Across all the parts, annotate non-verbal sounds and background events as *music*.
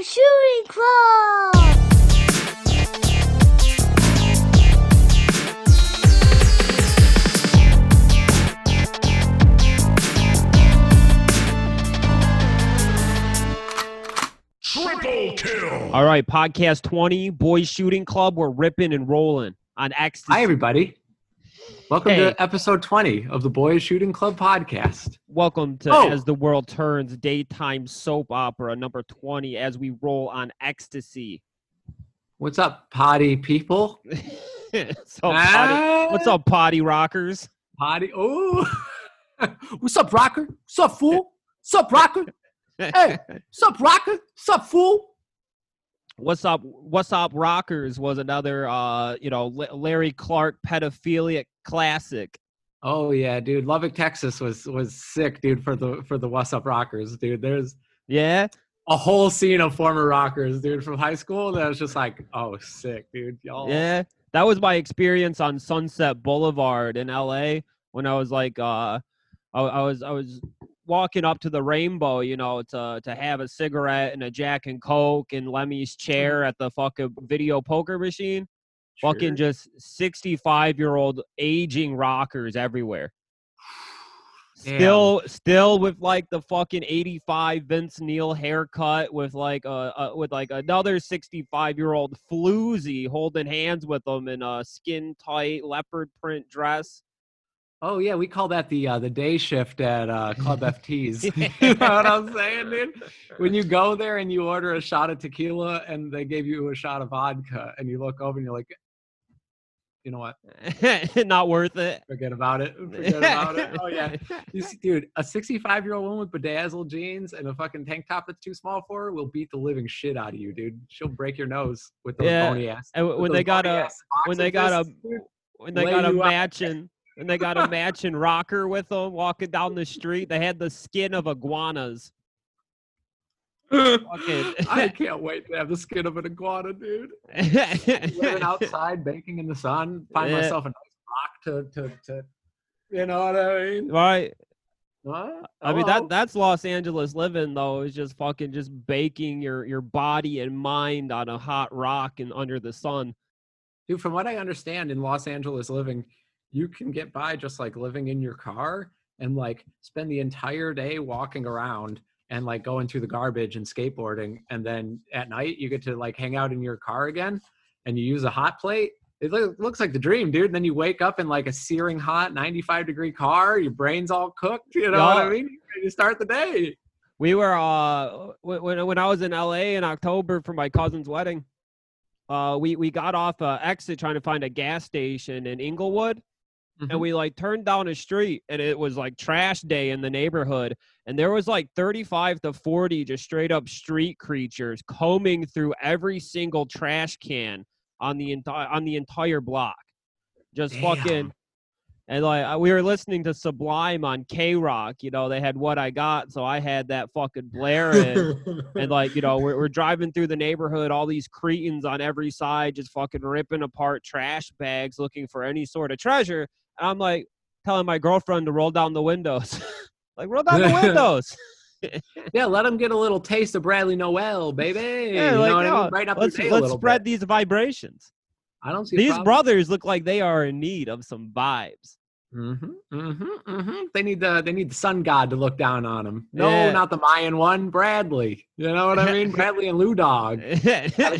Boy Shooting Club! Triple kill. All right, podcast 20, Boys Shooting Club. We're ripping and rolling on X. Hi, everybody. Welcome Hey. to episode 20 of the Boys Shooting Club podcast. Welcome to Oh. As the World Turns, daytime soap opera number 20 as we roll on ecstasy. What's up, potty people? *laughs* so, potty, what's Ah, up, potty rockers? potty? Oh, *laughs* what's up, rocker? What's up, fool? What's up, rocker? *laughs* Hey, what's up, rocker? What's up, fool? What's up? What's up, rockers? Was another, uh, you know, La- Larry Clark pedophilic classic. Oh yeah, dude. Lubbock, Texas was was sick, dude. For the for the What's Up Rockers, dude. There's Yeah, a whole scene of former rockers, dude, from high school. That was just like, oh, sick, dude. Y'all. yeah. That was my experience on Sunset Boulevard in L.A. when I was like, uh, I, I was I was walking up to the Rainbow, you know, to to have a cigarette and a Jack and Coke and Lemmy's chair at the fucking video poker machine. Fucking just sixty-five year old aging rockers everywhere. Damn. Still, still with like the fucking eighty-five Vince Neil haircut, with like a, a with like another sixty-five-year-old floozy holding hands with them in a skin-tight leopard print dress. Oh yeah, we call that the uh, the day shift at uh, Club *laughs* FTs. *laughs* you know what I'm saying, dude? When you go there and you order a shot of tequila and they gave you a shot of vodka, and you look over and you're like, you know what? *laughs* Not worth it. Forget about it. *laughs* Forget about it. Oh yeah, see, *laughs* dude, a 65 year old woman with bedazzled jeans and a fucking tank top that's too small for her will beat the living shit out of you, dude. She'll break your nose with those Yeah, bony ass. And when they got a when they got a when they got a matching when they got a matching rocker with them walking down the street, they had the skin of iguanas. *laughs* I *laughs* can't wait to have the skin of an iguana, dude. living *laughs* outside, baking in the sun, find Yeah. myself a nice rock to, to, to, you know what I mean? right. What? I mean that that's Los Angeles living though is just fucking just baking your your body and mind on a hot rock and under the sun. dude, from what I understand in Los Angeles living, you can get by just like living in your car and like spend the entire day walking around and like going through the garbage and skateboarding. And then at night, you get to like hang out in your car again and you use a hot plate. It loo- looks like the dream, dude. Then you wake up in like a searing hot 95 degree car, your brain's all cooked. You know what I mean? You start the day. We were uh when when when I was in LA in October for my cousin's wedding. Uh we we got off a exit trying to find a gas station in Inglewood Mhm. and we like turned down a street and it was like trash day in the neighborhood and there was like 35 to 40 just straight up street creatures combing through every single trash can on the entire on the entire block just fucking and like we were listening to sublime on k-rock you know they had what i got so i had that fucking blaring and *laughs* like you know we're, we're driving through the neighborhood all these cretins on every side just fucking ripping apart trash bags looking for any sort of treasure and i'm like telling my girlfriend to roll down the windows *laughs* like roll down the *laughs* windows *laughs* yeah, let them get a little taste of Bradley Nowell, baby. Yeah, you like, know what I mean? Right up let's, let's spread bit. these vibrations I don't see these brothers look like they are in need of some vibes Mm-hmm, mm-hmm, mm-hmm. They need the they need the sun god to look down on them. No, Yeah. not the Mayan one, Bradley. You know what I mean? Bradley and Lou Dog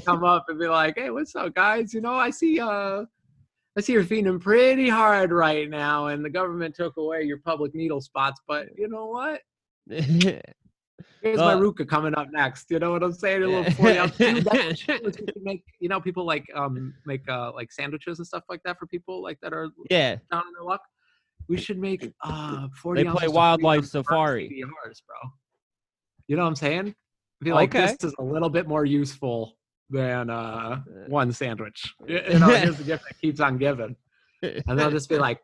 come up and be like, "Hey, what's up, guys? You know, I see uh, I see you're feeding pretty hard right now, and the government took away your public needle spots. But you know what? *laughs* Here's my Uh, Ruka coming up next. You know what I'm saying? A little 40 ounce. Dude, that's shit was we could make you know people like um make uh like sandwiches and stuff like that for people like that are yeah down in their luck. We should make uh 40 They play Wildlife Safari. CDRs, bro. You know what I'm saying? I feel like Okay. this is a little bit more useful than uh one sandwich. *laughs* You know, here's the *laughs* gift that keeps on giving. And they'll just be like,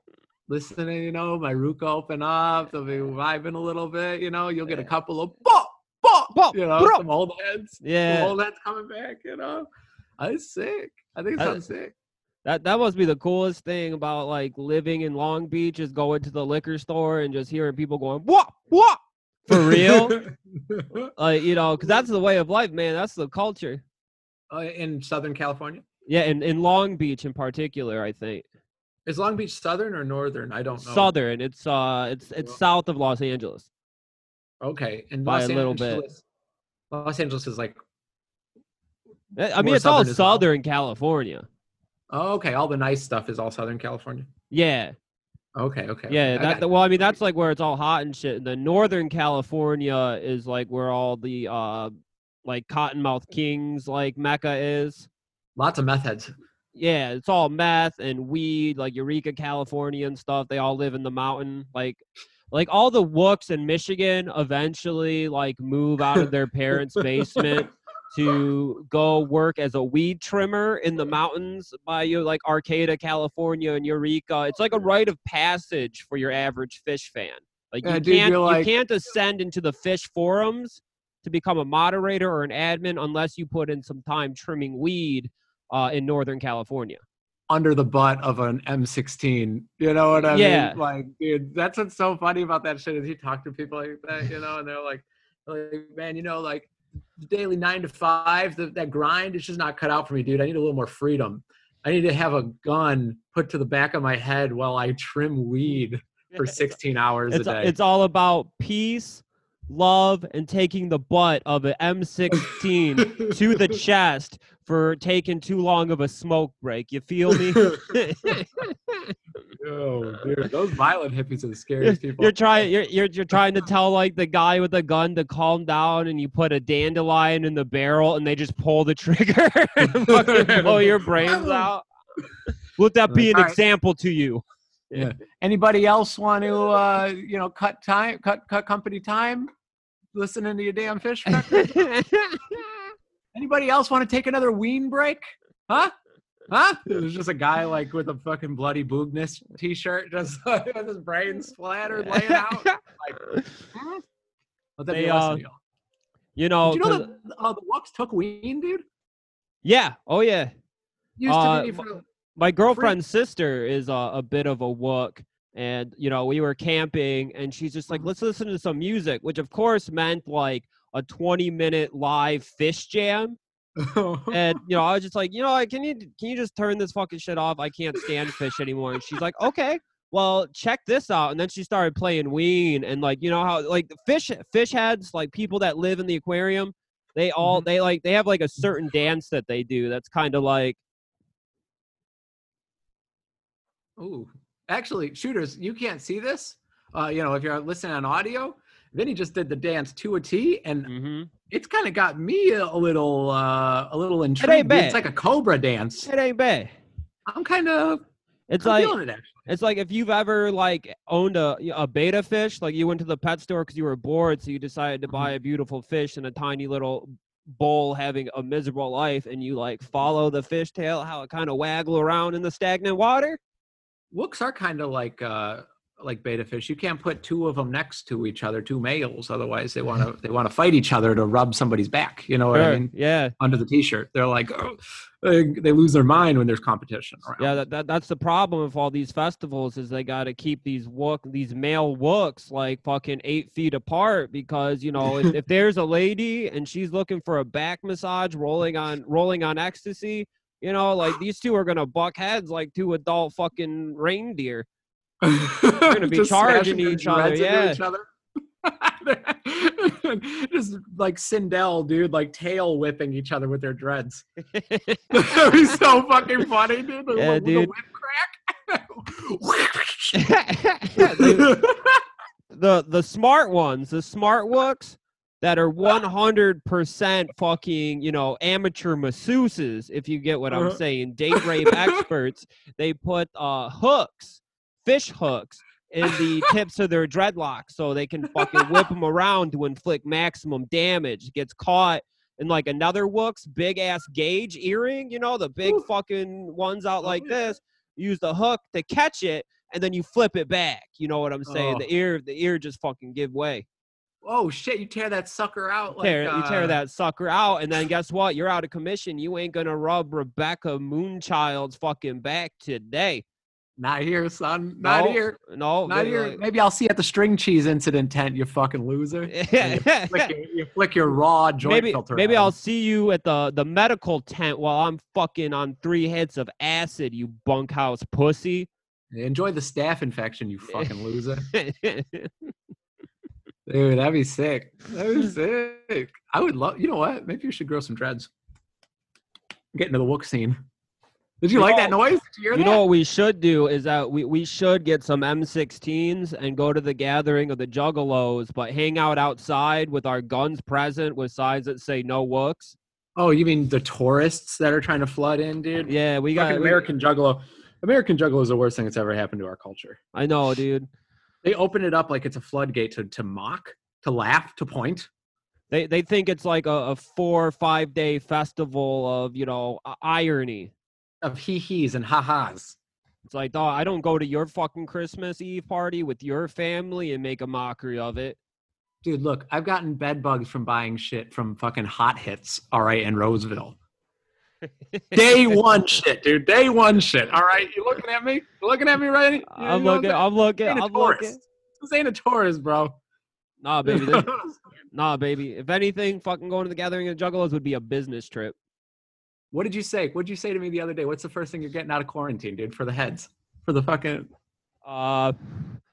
listening, you know, my Ruka open up, they'll be vibing a little bit, you know, you'll get a couple of bop, bop, Bop, you know, bro. some old heads. Some yeah old heads coming back, you know. That's sick. I think it Uh, sick. That that must be the coolest thing about like living in Long Beach is going to the liquor store and just hearing people going whoop whoop For real? *laughs* Like you know, because that's the way of life, man. That's the culture. Uh, in Southern California. Yeah, in, in Long Beach in particular, I think. Is Long Beach southern or northern? I don't know. Southern. It's uh it's it's Well- south of Los Angeles. Okay, and By Los a little bit. Los Angeles is like. I I mean, it's all southern well. California. Oh, okay, all the nice stuff is all Southern California. Yeah, Okay, okay. yeah. okay, I That well, I mean, that's like where it's all hot and shit. And then Northern California is like where all the uh like Cottonmouth Kings like Mecca is. lots of meth heads. Yeah, it's all meth and weed, like Eureka, California and stuff. They all live in the mountain. Like like all the wooks in Michigan eventually like move out of their parents' basement *laughs* to go work as a weed trimmer in the mountains by you like Arcata, California and Eureka. It's like a rite of passage for your average Phish fan. Like Yeah, you dude, can't you're you can't ascend into the Phish forums to become a moderator or an admin unless you put in some time trimming weed uh, in Northern California. under the butt of an M16. You know what I Yeah. mean? Like, dude, that's what's so funny about that shit is you talk to people like that, you know, and they're like, like man, you know, like the daily nine to five, the, that grind is just not cut out for me, dude. I need a little more freedom. I need to have a gun put to the back of my head while I trim weed for *laughs* 16 hours It's, a day. it's all about peace, love, and taking the butt of an M16 to the *laughs* chest for taking too long of a smoke break. You feel me? *laughs* *laughs* oh, dude, those violent hippies are the scariest people. you're trying you're, you're you're trying to tell like the guy with the gun to calm down and you put a dandelion in the barrel and they just pull the trigger and fucking blow your brains out. Let that be an example to you. Yeah. Anybody else want to, uh, you know, cut time, cut cut company time, listening to your damn Phish? *laughs* Anybody else want to take another ween break? Huh? Huh? There's just a guy like with a fucking bloody Boognish t-shirt, just like, *laughs* with his brains splattered, laying out. *laughs* Like, hmm? Let that be They, a uh, you know, Did you know that uh, the Wooks took ween, dude? yeah, oh yeah. Used Uh, to be for, my girlfriend's sister is a, a bit of a wook and you know we were camping and she's just like Mhm. let's listen to some music which of course meant like a 20 minute live Phish jam. And *laughs* you know i was just like you know can you can you just turn this fucking shit off? I can't stand Phish anymore. And she's like okay well check this out. And then she started playing ween and like you know how like Phish Phish heads like people that live in the aquarium they all Mhm. they like they have like a certain dance that they do that's kind of like Ooh, actually, shooters, you can't see this. Uh, you know, if you're listening on audio, Vinny just did the dance to a T, and mhm. it's kind of got me a little, uh, a little intrigued. bad. It's like a cobra dance. it ain't bad I'm kind of it's I'm like feeling it actually. It's like if you've ever like owned a a beta fish, like you went to the pet store because you were bored, so you decided to buy a beautiful fish in a tiny little bowl having a miserable life, and you like follow the fish tail, how it kind of waggle around in the stagnant water. Wooks are kind of like uh, like beta fish. You can't put two of them next to each other, two males, otherwise they want to *laughs* they want to fight each other to rub somebody's back. You know what I mean? Yeah, Under the t-shirt, they're like "Oh," they, they lose their mind when there's competition around. yeah. That, that that's the problem with all these festivals is they got to keep these wook these male wooks like fucking eight feet apart because you know if, if *laughs* there's a lady and she's looking for a back massage rolling on rolling on ecstasy. You know, like these two are gonna buck heads like two adult fucking reindeer. They're gonna *laughs* be charging each other, yeah. Each other. *laughs* Just like Sindel, dude, like tail whipping each other with their dreads. *laughs* That'd be so fucking funny, dude. Yeah, with dude. The whip Yeah, they- the the smart ones, the smart uh, wooks that are *laughs* 100% fucking, you know, amateur masseuses, if you get what I'm Uh-huh. saying, *laughs* date rape experts, they put uh hooks, fish hooks in the *laughs* tips of their dreadlocks so they can fucking whip them around to inflict maximum damage. Gets caught in like another wook's big ass gauge earring, you know, the big fucking ones out Oh, like this. Use the hook to catch it and then you flip it back. You know what I'm saying? Oh. The ear, the ear just fucking give way. Oh shit! You tear that sucker out. Like, tear, you tear uh, that sucker out, and then guess what? You're out of commission. You ain't gonna rub Rebecca Moonchild's fucking back today. Not here, son. Not No, here. No, Not here. like- Maybe I'll see you at the string cheese incident tent, you fucking loser. *laughs* And you, flick your, you flick your raw joint maybe filter. maybe on. I'll see you at the the medical tent while I'm fucking on three hits of acid, you bunkhouse pussy. enjoy the staph infection, you fucking loser. *laughs* Dude, that'd be sick. That'd be *laughs* sick. I would love. You know what? Maybe you should grow some dreads. Get into the wook scene. Did you, You like that noise? Did you hear you that? know what we should do is that we, we should get some M16s and go to the gathering of the Juggalos, but hang out outside with our guns present with signs that say no wooks. oh, you mean the tourists that are trying to flood in, dude? Yeah, we got Fucking we- American Juggalo. American Juggalo is the worst thing that's ever happened to our culture. I know, dude. They open it up like it's a floodgate to, to mock, to laugh, to point. They they think it's like a, a four or five day festival of you know irony. Of hee hees and ha ha's. It's like, dog, I don't go to your fucking Christmas Eve party with your family and make a mockery of it. Dude, look, I've gotten bed bugs from buying shit from fucking hot hits, all right, in Roseville. Day one shit, dude. Day one shit. All right. You looking at me? You looking at me right? You I'm looking. I'm looking, This ain't a I'm looking. tourist. This ain't a tourist, bro. Nah, baby, this, *laughs* nah, baby. If anything, fucking going to the gathering of Juggalos would be a business trip. what did you say? What did you say to me the other day? What's the first thing you're getting out of quarantine, dude? For the heads, for the fucking Uh,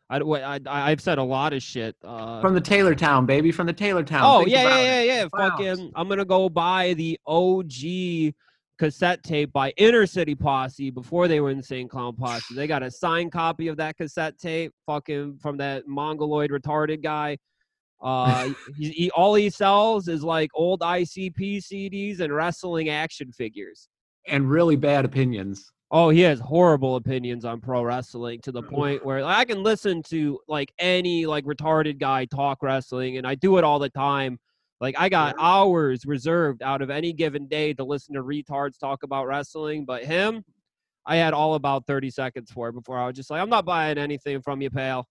I, wait, I, I've said a lot of shit. Uh, from the Taylor Town, baby, from the Taylor Town. oh Think yeah, yeah, yeah, yeah. Clowns. Fucking, I'm gonna go buy the OG cassette tape by Inner City Posse before they were Insane Clown Posse. They got a signed copy of that cassette tape, fucking from that mongoloid retarded guy. Uh, *laughs* he, he all he sells is like old ICP CDs and wrestling action figures. And really bad opinions. Oh, he has horrible opinions on pro wrestling to the point where I can listen to like any like retarded guy talk wrestling, and I do it all the time. Like I got hours reserved out of any given day to listen to retards talk about wrestling, but him, I had all about thirty seconds for it before I was just like, I'm not buying anything from you, pal.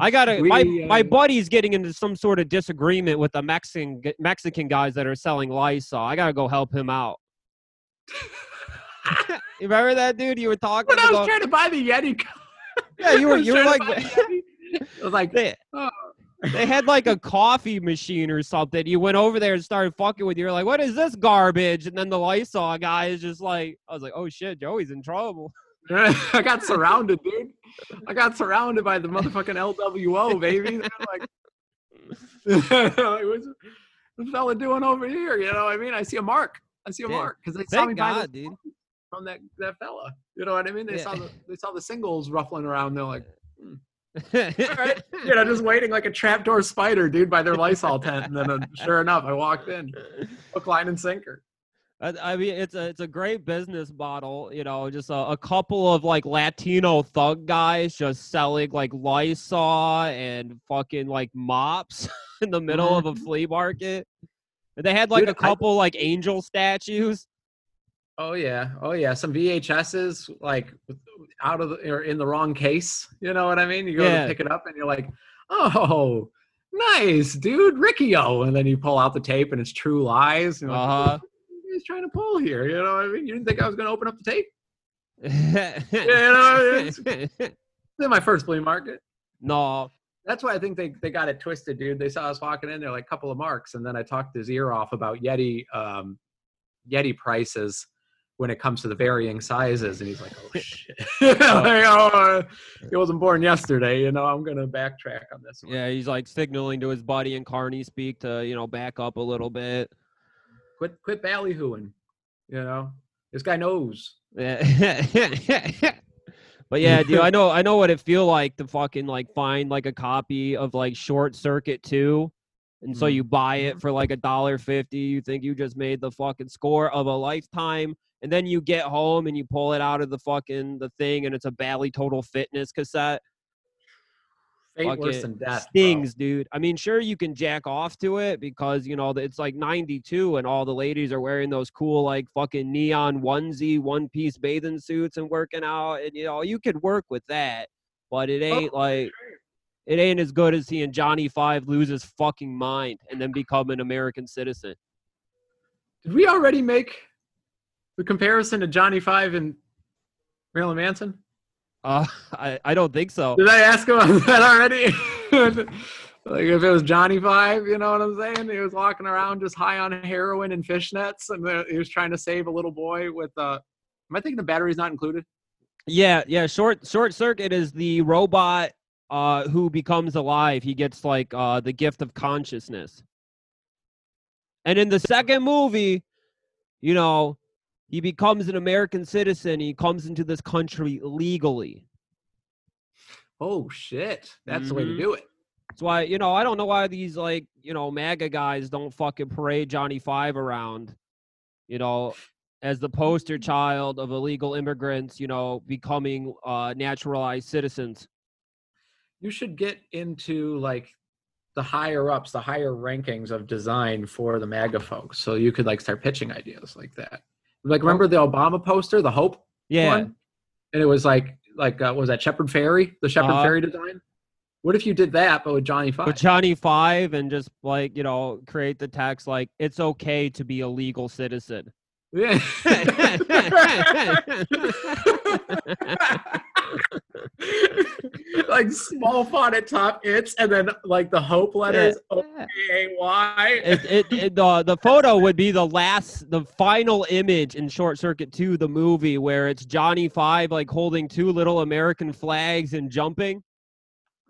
I gotta. *laughs* my We, my uh, buddy's getting into some sort of disagreement with the Mexican Mexican guys that are selling Lysol. I gotta go help him out. *laughs* *laughs* you remember that dude? You were talking about? when I was trying to buy the Yeti. Yeah, you were- you were like- I was like, oh. They had like a coffee machine or something. You went over there and started fucking with you. You're like, what is this garbage? And then the Lysol guy is just like, I was like, oh shit, Joey's in trouble. *laughs* *laughs* I got surrounded, dude. I got surrounded by the motherfucking LWO, baby. They're *laughs* like, what's this fella doing over here? You know what I mean? I see a mark. I see a Yeah. mark because they saw me Thank God, this dude. from that, that fella. You know what I mean? They Yeah. saw the they saw the singles ruffling around. They're like, all hmm. Right, you know, just waiting like a trapdoor spider, dude, by their Lysol tent. And then, uh, sure enough, I walked in, hook, line, and sinker. I, I mean, it's a it's a great business model. You know, just a, a couple of like Latino thug guys just selling like Lysol and fucking like mops *laughs* in the middle of a flea market. And they had like Dude, a I- couple like angel statues. Oh yeah, oh yeah. Some VHSs like out of the or in the wrong case. You know what I mean? You go Yeah. to pick it up and you're like, oh, nice, dude, Ricky-O. And then you pull out the tape and it's True Lies. And Uh-huh. are you trying to pull here? You know what I mean? You didn't think I was going to open up the tape? *laughs* know, it's- It's in my first flea market. no, That's why I think they, they got it twisted, dude. They saw us walking in there like a couple of marks, and then I talked his ear off about Yeti um, Yeti prices when it comes to the varying sizes, and he's like, "Oh *laughs* shit, *laughs* like, oh, uh, he wasn't born yesterday." You know, I'm gonna backtrack on this. One. yeah, he's like signaling to his buddy in Carney speak to you know back up a little bit. Quit quit ballyhooing. You know, this guy knows. Yeah. *laughs* but yeah, dude, I know I know what it feel like to fucking like find like a copy of like Short Circuit 2. And so Mhm. you buy it for like a dollar fifty. You think you just made the fucking score of a lifetime. And then you get home and you pull it out of the fucking the thing and it's a Bally Total Fitness cassette. Fate worse than death. bro. Stings, dude. I mean, sure you can jack off to it because you know it's like '92 and all the ladies are wearing those cool like fucking neon onesie, one piece bathing suits and working out, and you know you could work with that, but it oh, ain't like it ain't as good as seeing Johnny Five lose his fucking mind and then become an American citizen. Did we already make the comparison to Johnny Five and Marilyn Manson? Uh, I, I don't think so. Did I ask him about that already? *laughs* like if it was Johnny Five, you know what I'm saying? He was walking around just high on heroin and fishnets, and the, he was trying to save a little boy with. Uh, am I thinking the battery's not included? Yeah, yeah. Short short circuit is the robot uh, who becomes alive. He gets like uh, the gift of consciousness. And in the second movie, you know, he becomes an American citizen. He comes into this country legally. Oh shit! That's the way to Mhm. do it. That's why, you know, I don't know why these like, you know, MAGA guys don't fucking parade Johnny Five around, you know, as the poster child of illegal immigrants, you know, becoming uh, naturalized citizens. You should get into like the higher ups, the higher rankings of design for the MAGA folks, so you could like start pitching ideas like that. Like remember the Obama poster, the Hope Yeah. one? And it was like like uh, was that Shepard Fairey, the Shepard Uh-huh. Fairey design? What if you did that, but with Johnny Five? with Johnny Five and just like, you know, create the text like it's okay to be a legal citizen. Yeah. *laughs* *laughs* *laughs* *laughs* like small font at top, it's and then like the hope letters O A Y. it, it, it, the the photo would be the last the final image in short circuit 2 the movie where it's johnny five like holding two little american flags and jumping.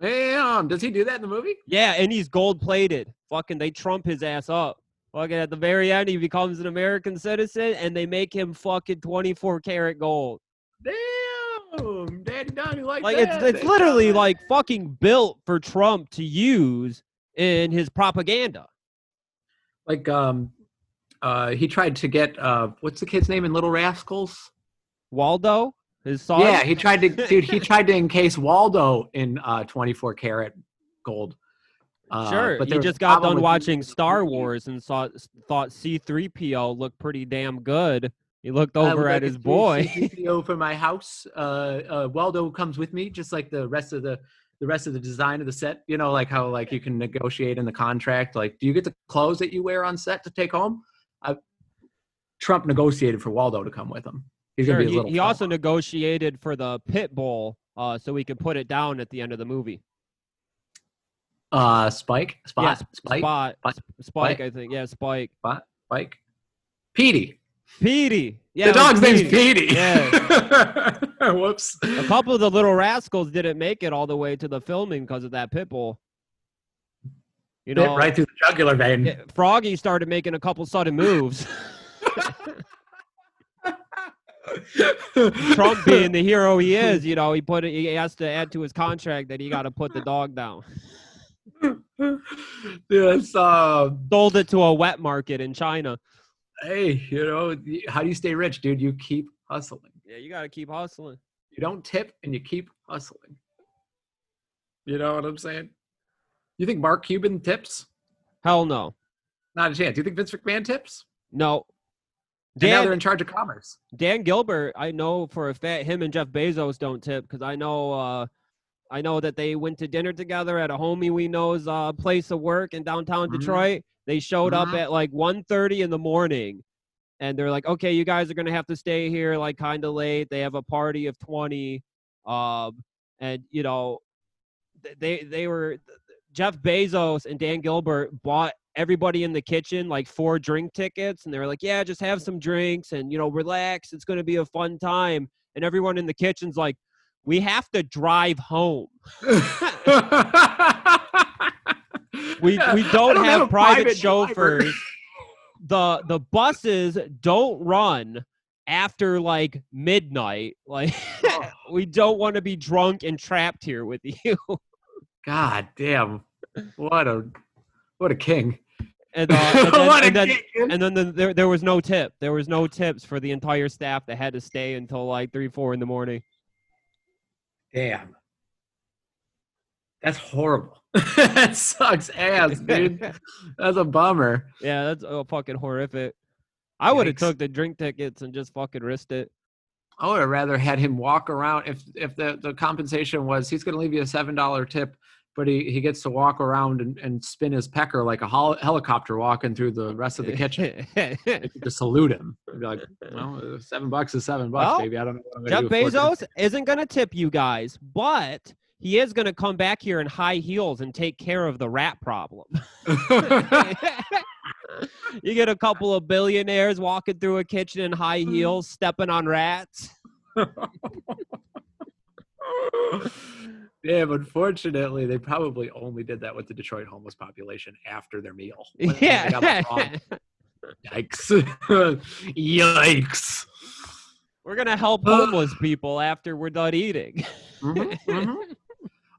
Damn, does he do that in the movie? yeah and he's gold plated fucking they trump his ass up. Fucking at the very end he becomes an american citizen and they make him fucking 24 karat gold. Damn, Daddy Donnie like, like that. it's it's literally like fucking built for trump to use in his propaganda like um uh he tried to get uh what's the kid's name in Little Rascals? waldo his son Yeah, he tried to *laughs* dude, he tried to encase Waldo in uh 24 karat gold. Uh, Sure, but he there was a just got done watching Star Wars and saw thought C3PO looked pretty damn good. He looked over at like his boy. *laughs* CPO for my house. Uh, uh, Waldo comes with me, just like the rest of the the rest of the design of the set. You know, like how like you can negotiate in the contract. Like, do you get the clothes that you wear on set to take home? I, Trump negotiated for Waldo to come with him. He's Sure, gonna be a he, little. he fella. also negotiated for the pit bull uh, so we could put it down at the end of the movie. uh Spike, Spot, yeah, Spike, Spot, Spike, Sp- Spike, I think. Yeah, Spike. Spot, Spike, Petey. Petey. Yeah, the it was dog's name's Petey. Petey. Yeah. *laughs* Whoops. A couple of the little rascals didn't make it all the way to the filming because of that pit bull. You Bit know, right through the jugular vein. yeah, Froggy started making a couple sudden moves. *laughs* Trump being the hero he is, you know, he put it, he has to add to his contract that he got to put the dog down. *laughs* Yes. Um, Sold it to a wet market in China. Hey, you know, how do you stay rich, dude? You keep hustling. Yeah, you got to keep hustling. You don't tip and you keep hustling. You know what I'm saying? You think Mark Cuban tips? Hell no, Not a chance. You think Vince McMahon tips? no. And now they're Dan in charge of commerce. Dan Gilbert, I know for a fact him and Jeff Bezos don't tip because I know uh, I know that they went to dinner together at a homie we know's uh, place of work in downtown Mhm. Detroit. They showed up Mhm. at like 1.30 in the morning, and they're like, "Okay, you guys are gonna have to stay here like kind of late. They have a party of 20, um, and you know, they they were Jeff Bezos and Dan Gilbert bought everybody in the kitchen like four drink tickets and they were like yeah just have some drinks and you know relax it's going to be a fun time and everyone in the kitchen's like we have to drive home *laughs* we we I don't, have, a private, driver. chauffeurs the the buses don't run after like midnight *laughs* like Oh. we don't want to be drunk and trapped here with *laughs* you God damn. What a what a king. and, uh, and then, what a and then, and then the, there, there was no tip there was no tips for the entire staff that had to stay until like three four in the morning Damn. That's horrible. *laughs* that sucks ass, *laughs* dude. That's a bummer. yeah that's oh, fucking horrific i would have took the drink tickets and just fucking risked it I would have rather had him walk around if if the, the compensation was he's gonna leave you a seven dollar tip but he, he gets to walk around and, and spin his pecker like a hol- helicopter walking through the rest of the kitchen. to salute him. I'd be like, *laughs* well, seven bucks is seven bucks, Well, baby. I don't know what I'm Jeff do. Bezos isn't going to tip you guys, but he is going to come back here in high heels and take care of the rat problem. *laughs* *laughs* you get a couple of billionaires walking through a kitchen in high heels, stepping on rats. Yeah, but fortunately, they probably only did that with the Detroit homeless population after their meal. *laughs* When Yeah. *laughs* Yikes. *laughs* Yikes. We're going to help Ugh. homeless people after we're done eating. Mhm, mhm.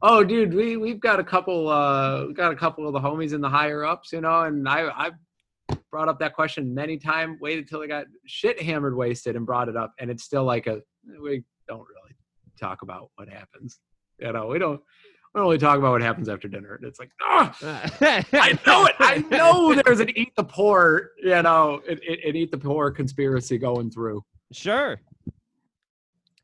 Oh, dude, we we've got a couple. Uh, got a couple of the homies in the higher ups, you know, and I I brought up that question many times. Waited till I got shit hammered, wasted, and brought it up, and it's still like a we don't really talk about what happens. You know, we don't we don't really talk about what happens after dinner. And it's like, ah, *laughs* I know it. I know there's an eat the poor, you know, an, an eat the poor conspiracy going through. Sure.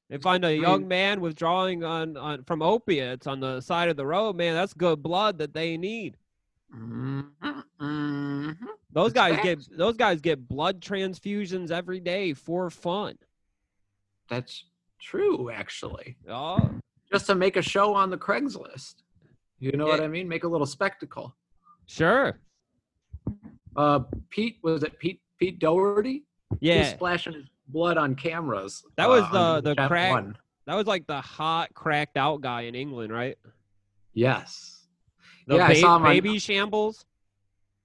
They find a young man withdrawing on, on from opiates on the side of the road, man. That's good blood that they need. Mhm, mhm. Those guys get those guys get blood transfusions every day for fun. That's true, actually. Oh, Just to make a show on the Craigslist. You know what I mean? Make a little spectacle. sure. Uh, Pete was it Pete Pete Doherty? Yeah, splashing his blood on cameras. That was uh, the- the crack- One. that was like the hot cracked out guy in England, right? Yes. The Yeah, I saw him on- baby shambles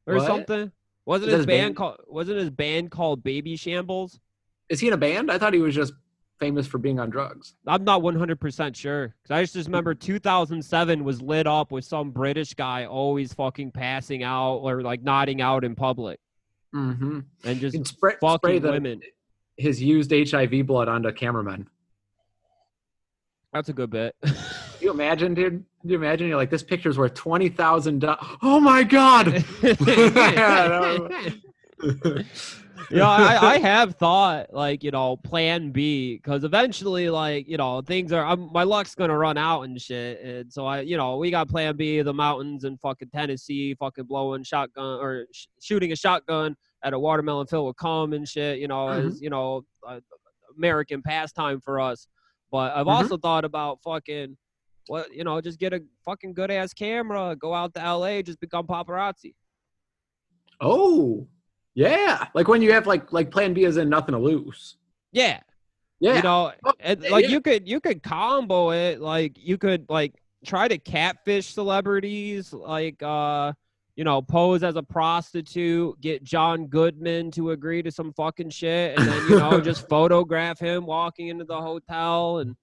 or What? something. Wasn't his his band band? called wasn't his band called Babyshambles? Is he in a band? I thought he was just famous for being on drugs. I'm not 100% sure. 'Cause I just remember 2007 was lit up with some British guy always fucking passing out or like nodding out in public Mm-hmm. and just And spray, fucking spray the, women. his used HIV blood onto cameramen. That's a good bit. You imagine, dude? You imagine? You're like, this picture's worth twenty thousand dollars. Oh my god! *laughs* *laughs* *laughs* you know, I, I have thought like you know plan B because eventually like you know things are I'm, my luck's gonna run out and shit and so I you know we got plan B the mountains in fucking Tennessee fucking blowing shotgun or sh- shooting a shotgun at a watermelon filled with cum and shit you know Mhm. as you know uh, American pastime for us but I've Mhm. also thought about fucking what you know just get a fucking good ass camera go out to LA just become paparazzi oh, yeah. Like when you have like like Plan B is in nothing to lose. yeah Yeah. you know Oh, and, like yeah. you could you could combo it like you could like try to catfish celebrities like uh you know pose as a prostitute get john goodman to agree to some fucking shit and then you know *laughs* just photograph him walking into the hotel and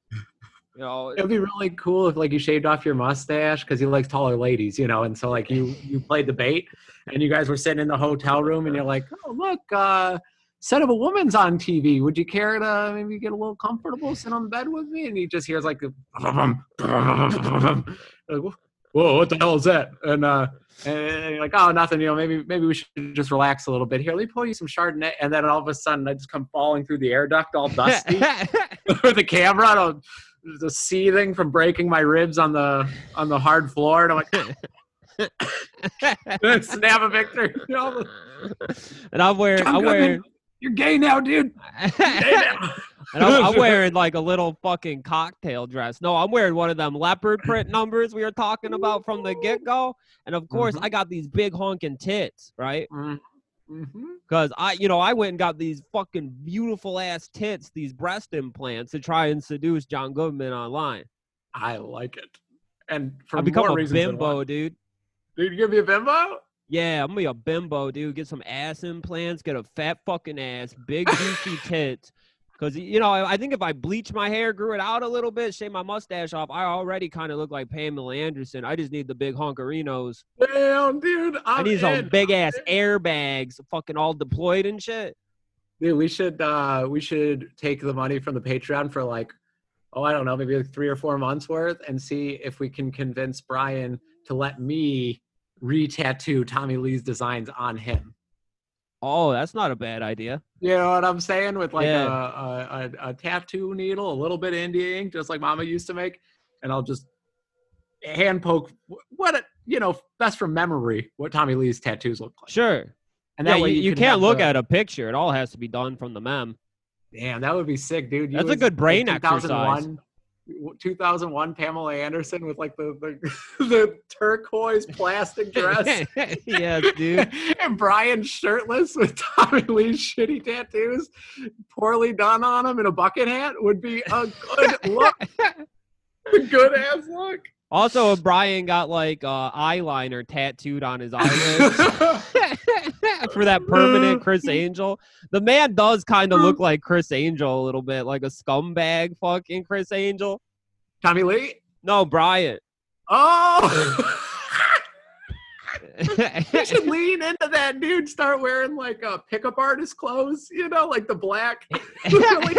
you know It'd be really cool if like you shaved off your mustache because he likes taller ladies, you know, and so like you you played the bait and you guys were sitting in the hotel room and you're like, oh look, uh set of a woman's on TV. Would you care to maybe get a little comfortable, sit on the bed with me? And he just hears like, like, *laughs* whoa, what the hell is that? And uh and you're like, oh, nothing. You know, maybe maybe we should just relax a little bit here. Let me pour you some Chardonnay, and then all of a sudden, I just come falling through the air duct, all dusty, *laughs* *laughs* with the camera, and I'm just seething from breaking my ribs on the on the hard floor, and I'm like, *laughs* *laughs* snap a know, *laughs* and i'm wearing i'm wearing you're gay now, dude. Gay now. And I'm, I'm wearing like a little fucking cocktail dress. No, I'm wearing one of them leopard print numbers we were talking about from the get go. And of course, Mhm. I got these big honking tits, right? Mm-hmm. Mm-hmm. Because I, you know, I went and got these fucking beautiful ass tits, these breast implants to try and seduce John Goodman online. I like it, and for I become more a reasons bimbo, dude. Dude, you gonna be a bimbo? Yeah, I'm gonna be a bimbo, dude. Get some ass implants, get a fat fucking ass, big juicy *laughs* tits. Cause you know, I I think if I bleach my hair, grew it out a little bit, shave my mustache off, I already kind of look like Pamela Anderson. I just need the big honkerinos. Damn, dude. I'm I need some big ass airbags, fucking all deployed and shit. Dude, we should uh we should take the money from the Patreon for like oh I don't know maybe like three or four months worth and see if we can convince Brian to let me re-tattoo Tommy Lee's designs on him. Oh, that's not a bad idea. You know what I'm saying? With like Yeah. a, a, a a tattoo needle, a little bit of India ink, just like Mama used to make, and I'll just hand poke what a, you know best from memory what Tommy Lee's tattoos look like. Sure. And yeah, that way you, you can can't look the- at a picture. It all has to be done from the mem. Damn, that would be sick, dude. You That's a good brain like 2001 2001 Pamela Anderson with like the the, *laughs* the turquoise plastic *laughs* dress. yes, dude. *laughs* and Brian shirtless with Tommy Lee's shitty tattoos, poorly done on him in a bucket hat would be a good look. a good ass look. Also, if Brian got like uh, eyeliner tattooed on his eyelids *laughs* for that permanent oh, Criss Angel, the man does kind of look like Criss Angel a little bit, like a scumbag fucking Criss Angel. Tommy Lee? No, Brian. *laughs* Oh! *laughs* you should lean into that dude. Start wearing like a pickup artist clothes, you know, like the black, really.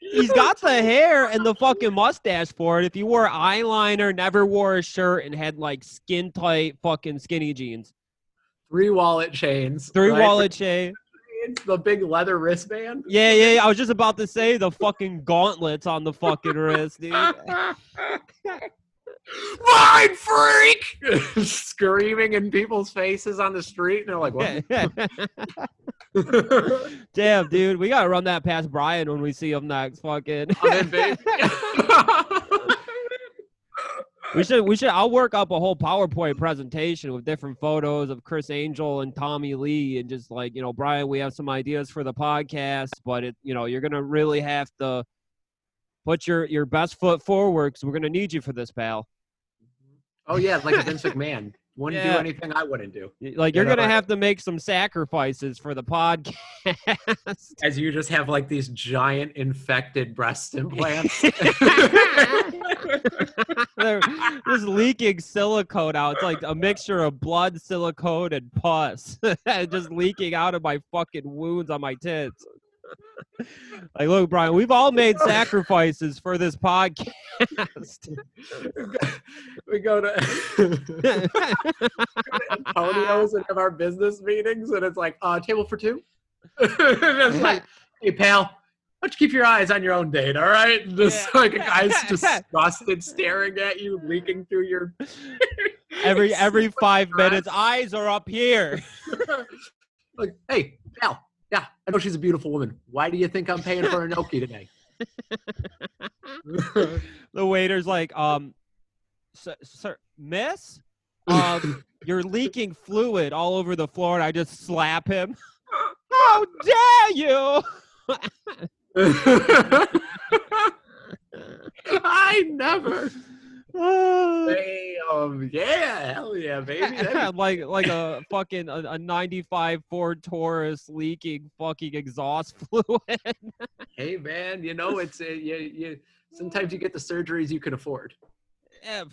He's got the hair and the fucking mustache for it. If you wore eyeliner, never wore a shirt, and had like skin tight fucking skinny jeans, three wallet chains, three right? wallet chain. the big leather wristband. Yeah, yeah, yeah. I was just about to say the fucking gauntlets on the fucking wrist, dude. *laughs* Mind freak! *laughs* Screaming in people's faces on the street, and they're like, "What?" *laughs* Damn, dude, we gotta run that past Brian when we see him next. Fucking. I'm in, babe. We should, we should. I'll work up a whole PowerPoint presentation with different photos of Criss Angel and Tommy Lee, and just like you know, Brian, we have some ideas for the podcast, but it, you know, you're gonna really have to put your your best foot forward because we're gonna need you for this, pal. oh yeah, like a Vince *laughs* McMahon. Wouldn't do anything I wouldn't do. Like You you're know, gonna have to make some sacrifices for the podcast. As you just have like these giant infected breast implants. *laughs* *laughs* *laughs* They're just leaking silicone out. It's like a mixture of blood, silicone, and pus. *laughs* just leaking out of my fucking wounds on my tits. like, look, Brian, we've all made sacrifices for this podcast. *laughs* we go to Antonio's and have our business meetings, and it's like, uh, table for two. it's like, hey, pal, why don't you keep your eyes on your own date, all right? Just Yeah. *laughs* like *laughs* a guy's disgusted, staring at you, leaking through your *laughs* every every five minutes, eyes are up here. like, hey, pal, yeah, I know she's a beautiful woman. Why do you think I'm paying for a gnocchi today? the waiter's like, um, sir, sir miss, um, you're leaking fluid all over the floor, and I just slap him. How dare you! I never. Damn, yeah, hell yeah, baby. That'd like like a fucking a, a 95 Ford Taurus leaking fucking exhaust *laughs* fluid. hey man you know it's uh, you, you sometimes you get the surgeries you can afford Yeah,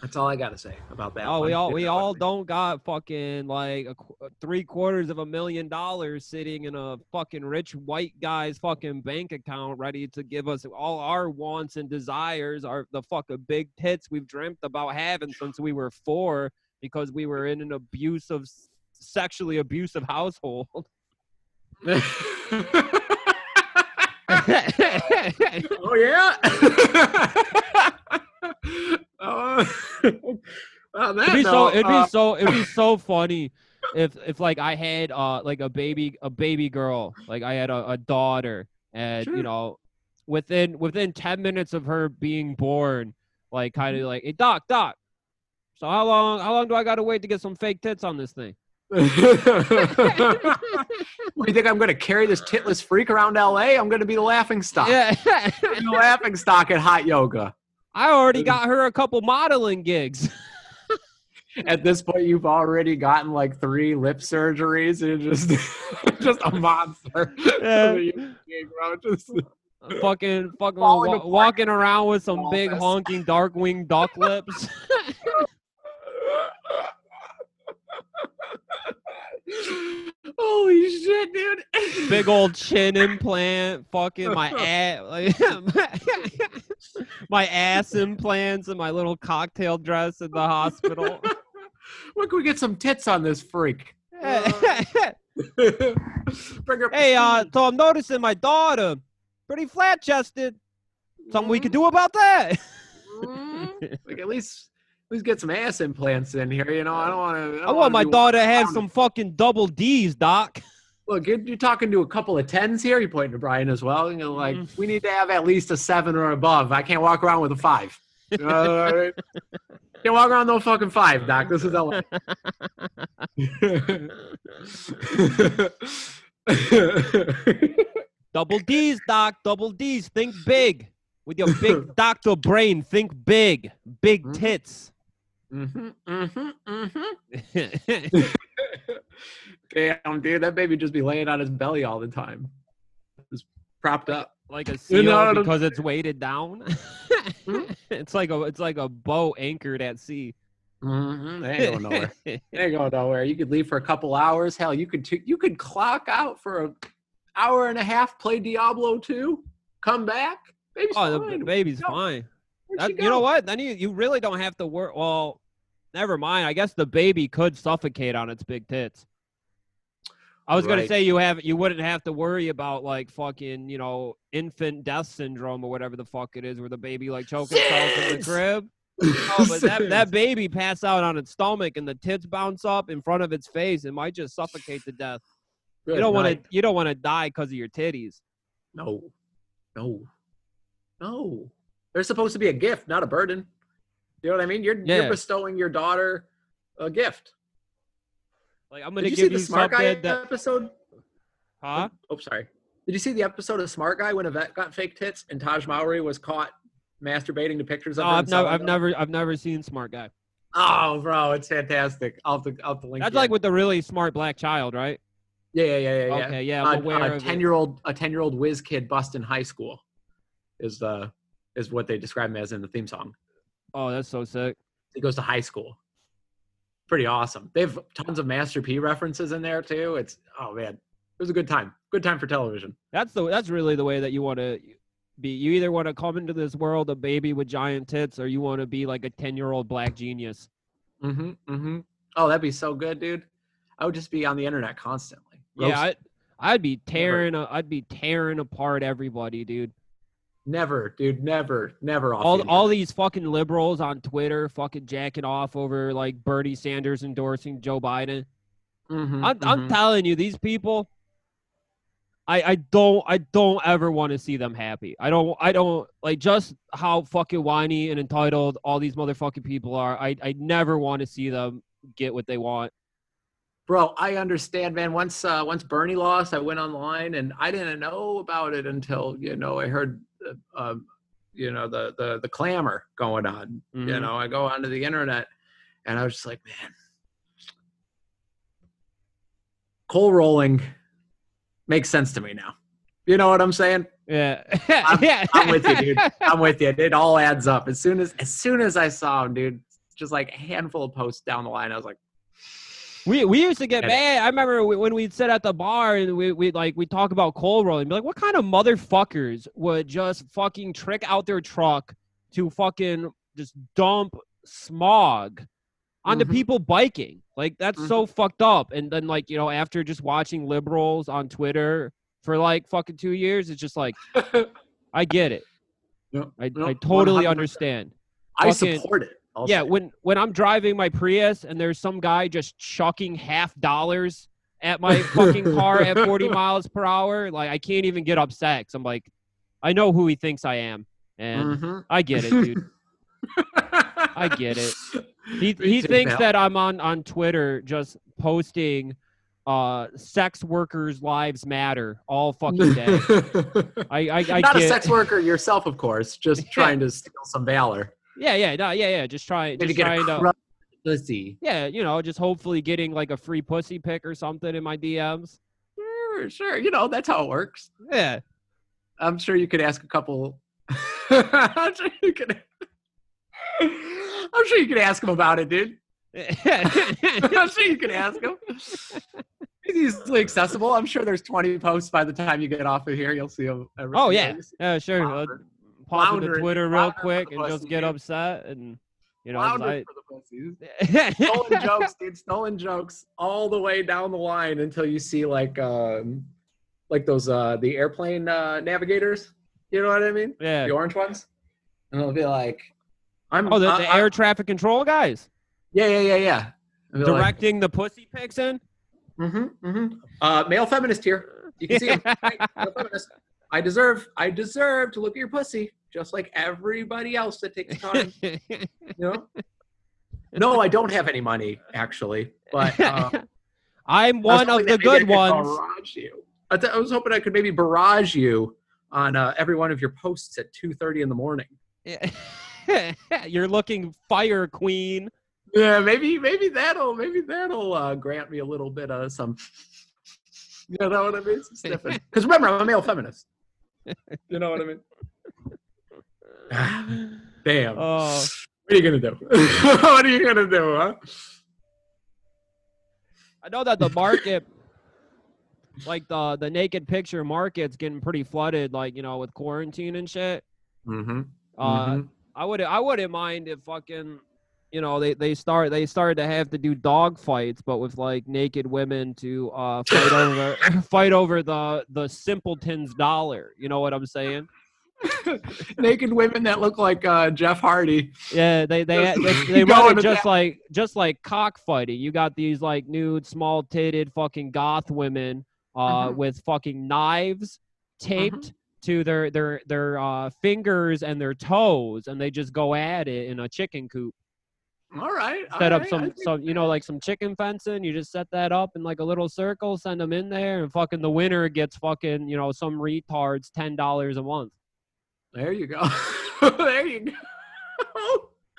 that's all i gotta say about that oh, we all we all don't got fucking like a, qu- three quarters of a million dollars sitting in a fucking rich white guy's fucking bank account ready to give us all our wants and desires, our the fucking big tits we've dreamt about having since we were four because we were in an abusive, sexually abusive household. *laughs* *laughs* *laughs* oh yeah uh, on that it'd be so note, it'd be uh, so it'd be *laughs* so funny if if like I had uh like a baby a baby girl like I had a, a daughter and Sure. you know within within 10 minutes of her being born like kind Mm-hmm. of like hey doc doc so how long how long do I got to wait to get some fake tits on this thing? *laughs* Do you think i'm gonna carry this titless freak around la i'm gonna be the laughing stock. Yeah. *laughs* The laughing stock at hot yoga I already got her a couple modeling gigs. *laughs* At this point you've already gotten like three lip surgeries you're just *laughs* just a monster. Yeah. *laughs* Just- fucking fucking wa- walking around with some big honking dark winged duck lips holy shit dude big old chin *laughs* implant, fucking my ass, *laughs* like, my ass implants, and my little cocktail dress in the hospital. *laughs* when can we get some tits on this freak hey, Bring her uh, so I'm noticing my daughter pretty flat chested. Something we could do about that? Mm, like at least let's get some ass implants in here. You know, I don't want to. I want my daughter to have some fucking double D's, doc. Look, you're, you're talking to a couple of tens here. You're pointing to Brian as well. And you're like, Mhm. we need to have at least a seven or above. I can't walk around with a five. *laughs* Can't walk around no fucking five, Doc. This is LA. *laughs* Double D's, doc. Double D's. Think big. With your big *laughs* doctor brain, think big. Big Mhm. tits. Mhm, mhm, mhm. *laughs* Damn, dude, that baby just be laying on his belly all the time, just propped up. like a You *laughs* seal know because it's weighted down. Hmm? *laughs* it's like a it's like a boat anchored at sea. Mm-hmm. They ain't going nowhere. They ain't going nowhere. You could leave for a couple hours. Hell, you could t- you could clock out for an hour and a half, play Diablo 2, come back. Baby's oh, fine. b- baby's fine. Where'd That- you know what? Then you, you really don't have to work. Well, never mind. I guess the baby could suffocate on its big tits. I was gonna say you have you wouldn't have to worry about like fucking you know infant death syndrome or whatever the fuck it is where the baby like choking itself in the crib. *laughs* Oh, but that, that baby pass out on its stomach and the tits bounce up in front of its face. It might just suffocate to death. Good you don't want to you don't want to die because of your titties. No, no, no. They're supposed to be a gift, not a burden. You know what I mean? You're Yeah. you're bestowing your daughter a gift. Like I'm gonna Did you see give the you smart guy that episode? huh? Oh, oh, sorry. Did you see the episode of Smart Guy when a vet got fake tits and Tahj Mowry was caught masturbating to pictures of oh, her? I've never I've never I've never seen Smart Guy. Oh, bro, it's fantastic. I'll have to, I'll have to link. That's like with the really smart black child, right? yeah, yeah, yeah, yeah. yeah. Okay, yeah, I'm aware a ten year old a ten year old whiz kid bust in high school is the is what they describe him as in the theme song. Oh, that's so sick. He goes to high school. Pretty awesome. They have tons of Master P references in there too. It's oh man, it was a good time. Good time for television. That's the that's really the way that you want to be. You either want to come into this world a baby with giant tits, or you want to be like a ten year old black genius. Mm-hmm. Mm-hmm. Oh, that'd be so good, dude. I would just be on the internet constantly. Yeah, I, I'd be tearing. I'd be tearing apart everybody, dude. Never, dude, never, never off. All all these fucking liberals on Twitter, fucking jacking off over like Bernie Sanders endorsing Joe Biden. Mhm, I'm I'm mhm. telling you, these people. I, I don't I don't ever want to see them happy. I don't I don't like just how fucking whiny and entitled all these motherfucking people are. I I never want to see them get what they want. Bro, I understand, man. Once uh, once Bernie lost, I went online and I didn't know about it until you know I heard, um, you know, the the the clamor going on. You Mhm. know, I go onto the internet, and I was just like, man, coal rolling makes sense to me now. You know what I'm saying? Yeah, I'm- *laughs* yeah. I'm with you, dude. I'm with you. It all adds up. As soon as as soon as I saw him, dude, just like a handful of posts down the line, I was like, We we used to get mad. I remember when we'd sit at the bar and we we like we talk about coal rolling. Be like, what kind of motherfuckers would just fucking trick out their truck to fucking just dump smog onto Mhm. people biking? Like that's so fucked up. And then like you know after just watching liberals on Twitter for like fucking two years, it's just like *laughs* I get it. Yep, I I totally 100%. understand. I Fucking- support it. I'll yeah, say. when when I'm driving my Prius and there's some guy just chucking half dollars at my fucking car at *laughs* 40 miles per hour, like I can't even get upset. i I'm like, I know who he thinks I am, and Mhm. I get it, dude. *laughs* I get it. He he thinks that I'm on on Twitter just posting uh sex workers lives matter all fucking day. *laughs* I I, I Not get a sex worker yourself, of course. Just trying to steal some valor. Yeah yeah no, yeah yeah just try just trying to pussy. Yeah, you know, just hopefully getting like a free pussy pick or something in my DMs. Sure, sure. You know that's how it works. Yeah. I'm sure you could ask a couple. *laughs* I'm sure you could. I'm sure you could ask him about it, dude. *laughs* I'm sure you could ask him. He's easily accessible. I'm sure there's 20 posts by the time you get off of here. You'll see him. every- oh yeah, yeah, sure. Uh, pop into Twitter real quick and just get dude. upset and you know. Flounder for *laughs* stolen jokes, dude. Stolen jokes all the way down the line until you see like um like those uh the airplane uh navigators. You know what I mean? yeah. The orange ones. And it'll be like I'm Oh, the, uh, the air traffic control guys yeah, yeah, yeah, yeah. I'd like, directing the pussy pics in. Mm-hmm, mm-hmm. Uh, male feminist here. You can see him. *laughs* I deserve. I deserve to look at your pussy, just like everybody else that takes *laughs* time. You know. No, I don't have any money actually, but *laughs* uh, I'm one of the that maybe I good ones. Barrage you. I, th- I was hoping I could maybe barrage you on uh, every one of your posts at two thirty in the morning. *laughs* You're looking fire queen. Yeah, maybe maybe that'll maybe that'll uh, grant me a little bit of some. You know what I mean? Because remember, I'm a male feminist. You know what I mean? Damn. Oh, what are you gonna do? *laughs* what are you gonna do, huh? I know that the market, like the the naked picture market's getting pretty flooded. Like you know, with quarantine and shit. Mm-hmm. Uh, I would I wouldn't mind if fucking you know they they start they started to have to do dog fights but with like naked women to uh fight over *laughs* fight over the the simpleton's dollar you know what i'm saying *laughs* Naked women that look like uh, Jeff Hardy. yeah they they they, *laughs* they run it just that- like just like cockfighting you got these like nude small titted fucking goth women uh Mhm. with fucking knives taped to their their their uh fingers and their toes and they just go at it in a chicken coop All right. set all up right, some some you know like some chicken fencing you just set that up in like a little circle send them in there and fucking the winner gets fucking you know some retards ten dollars a month There you go. *laughs* there you go. *laughs*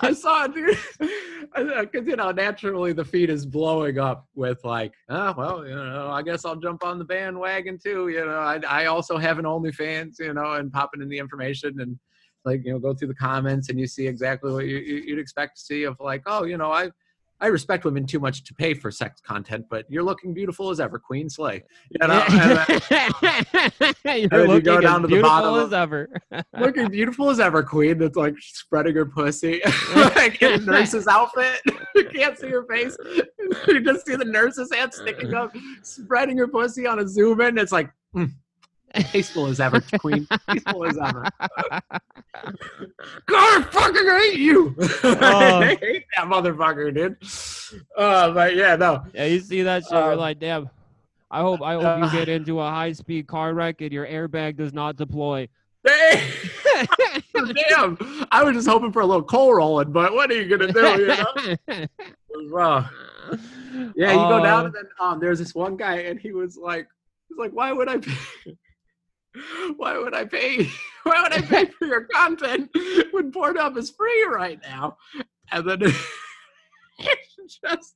I saw it. Because you know, naturally the feed is blowing up with like, oh well, you know, I guess I'll jump on the bandwagon too. You know, I, I also have an OnlyFans, you know, and popping in the information and like you know go through the comments and you see exactly what you, you'd expect to see of like, oh, you know, I I respect women too much to pay for sex content, but you're looking beautiful as ever, Queen Slay. You know, *laughs* you're then you go down as to the beautiful bottom as ever *laughs* looking beautiful as ever, Queen. That's like spreading her pussy, *laughs* like in a nurse's outfit. you can't see her face. You just see the nurse's hand sticking up, spreading her pussy on a zoom in. It's like mm, tasteful as ever, Queen. Tasteful as ever. *laughs* God, I fucking hate you. *laughs* I hate that motherfucker, dude. Uh, but yeah, no. yeah you see that shit you're Um, like damn i hope i hope you uh, get into a high speed car wreck and your airbag does not deploy *laughs* damn. I was just hoping for a little coal rolling, but what are you gonna do? You know? Well, Yeah, you go down Uh, and then um there's this one guy and he was like he's like, Why would I pay why would I pay *laughs* why would I pay for your content when Pornhub is free right now? And then *laughs* it's just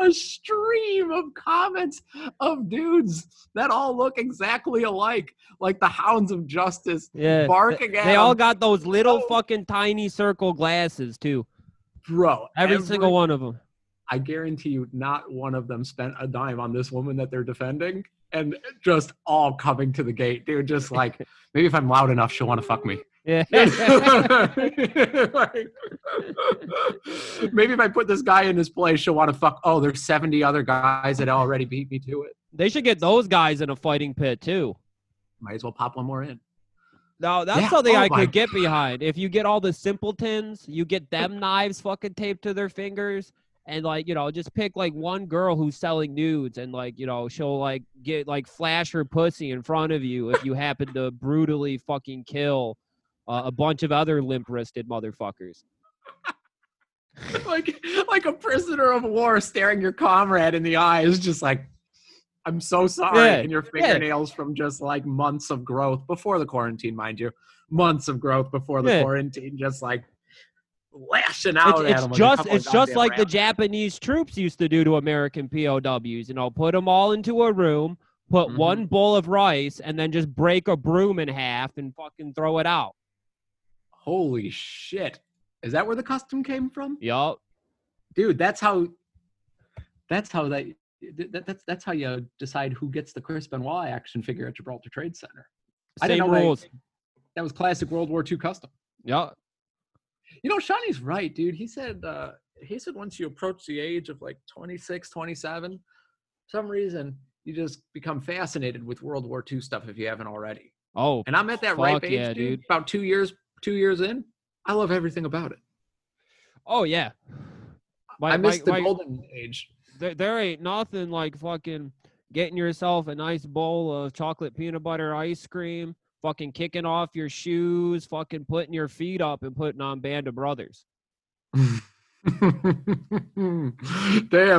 a stream of comments of dudes that all look exactly alike, like the hounds of justice yeah barking at They all got those little Oh. fucking tiny circle glasses too. bro. Every, single one of them. I guarantee you, not one of them spent a dime on this woman that they're defending, and just all coming to the gate, dude. Just like maybe if I'm loud enough, she'll want to fuck me. Yeah. *laughs* Like, *laughs* maybe if I put this guy in his place, she'll want to fuck. Oh, there's 70 other guys that already beat me to it. they should get those guys in a fighting pit too. Might as well pop one more in. Now that's Yeah, something oh I could get behind. If you get all the simpletons, you get them knives fucking taped to their fingers, and like you know, just pick like one girl who's selling nudes, and like you know, she'll like get like flash her pussy in front of you if you happen to brutally fucking kill uh, a bunch of other limp wristed motherfuckers. *laughs* like like a prisoner of war staring your comrade in the eyes, just like I'm so sorry. Yeah, And your fingernails from just like months of growth before the quarantine, mind you, months of growth before the Yeah. quarantine, just like lashing out It's, at it's just it's just like the. Japanese troops used to do to American POWs. You know, put them all into a room, put Mhm. one bowl of rice, and then just break a broom in half and fucking throw it out. Holy shit! Is that where the custom came from, Yup. dude? That's how. That's how that. that that's that's how you decide who gets the Chris Benoit action figure at Gibraltar Trade Center. I didn't Same know that- rules. That was classic World War II custom. Yup. You know, Shawnee's right, dude. He said uh he said once you approach the age of like 26, 27, some reason you just become fascinated with World War II stuff if you haven't already. Oh, And I'm at that ripe age, yeah, dude, dude. About two years two years in, I love everything about it. Oh yeah. My- I miss my- the my- golden age. there, there ain't nothing like fucking getting yourself a nice bowl of chocolate peanut butter ice cream, fucking kicking off your shoes, fucking putting your feet up and putting on Band of Brothers. *laughs* Damn,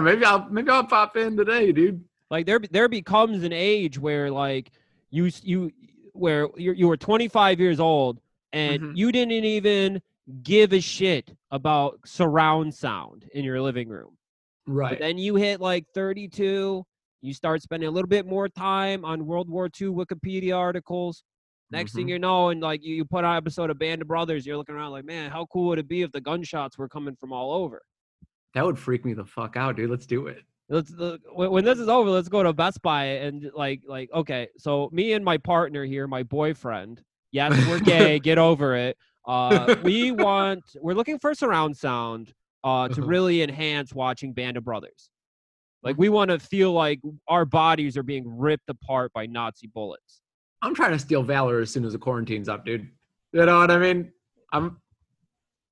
maybe I'll maybe I'll pop in today, dude. Like there, there becomes an age where like you, you, where you you were 25 years old and Mhm. you didn't even give a shit about surround sound in your living room. But Right. then you hit like 32, you start spending a little bit more time on World War II Wikipedia articles. Next thing Mhm. you know, and like you, you put an episode of Band of Brothers, you're looking around like, man, how cool would it be if the gunshots were coming from all over? That would freak me the fuck out, dude. Let's do it. Let's uh, when this is over, let's go to Best Buy and like like okay, so me and my partner here, my boyfriend, yes, we're *laughs* gay, get over it. Uh, we want we're looking for surround sound uh to Uh-huh. really enhance watching Band of Brothers. Like we want to feel like our bodies are being ripped apart by Nazi bullets. I'm trying to steal Valor as soon as the quarantine's up, dude. You know what I mean? I'm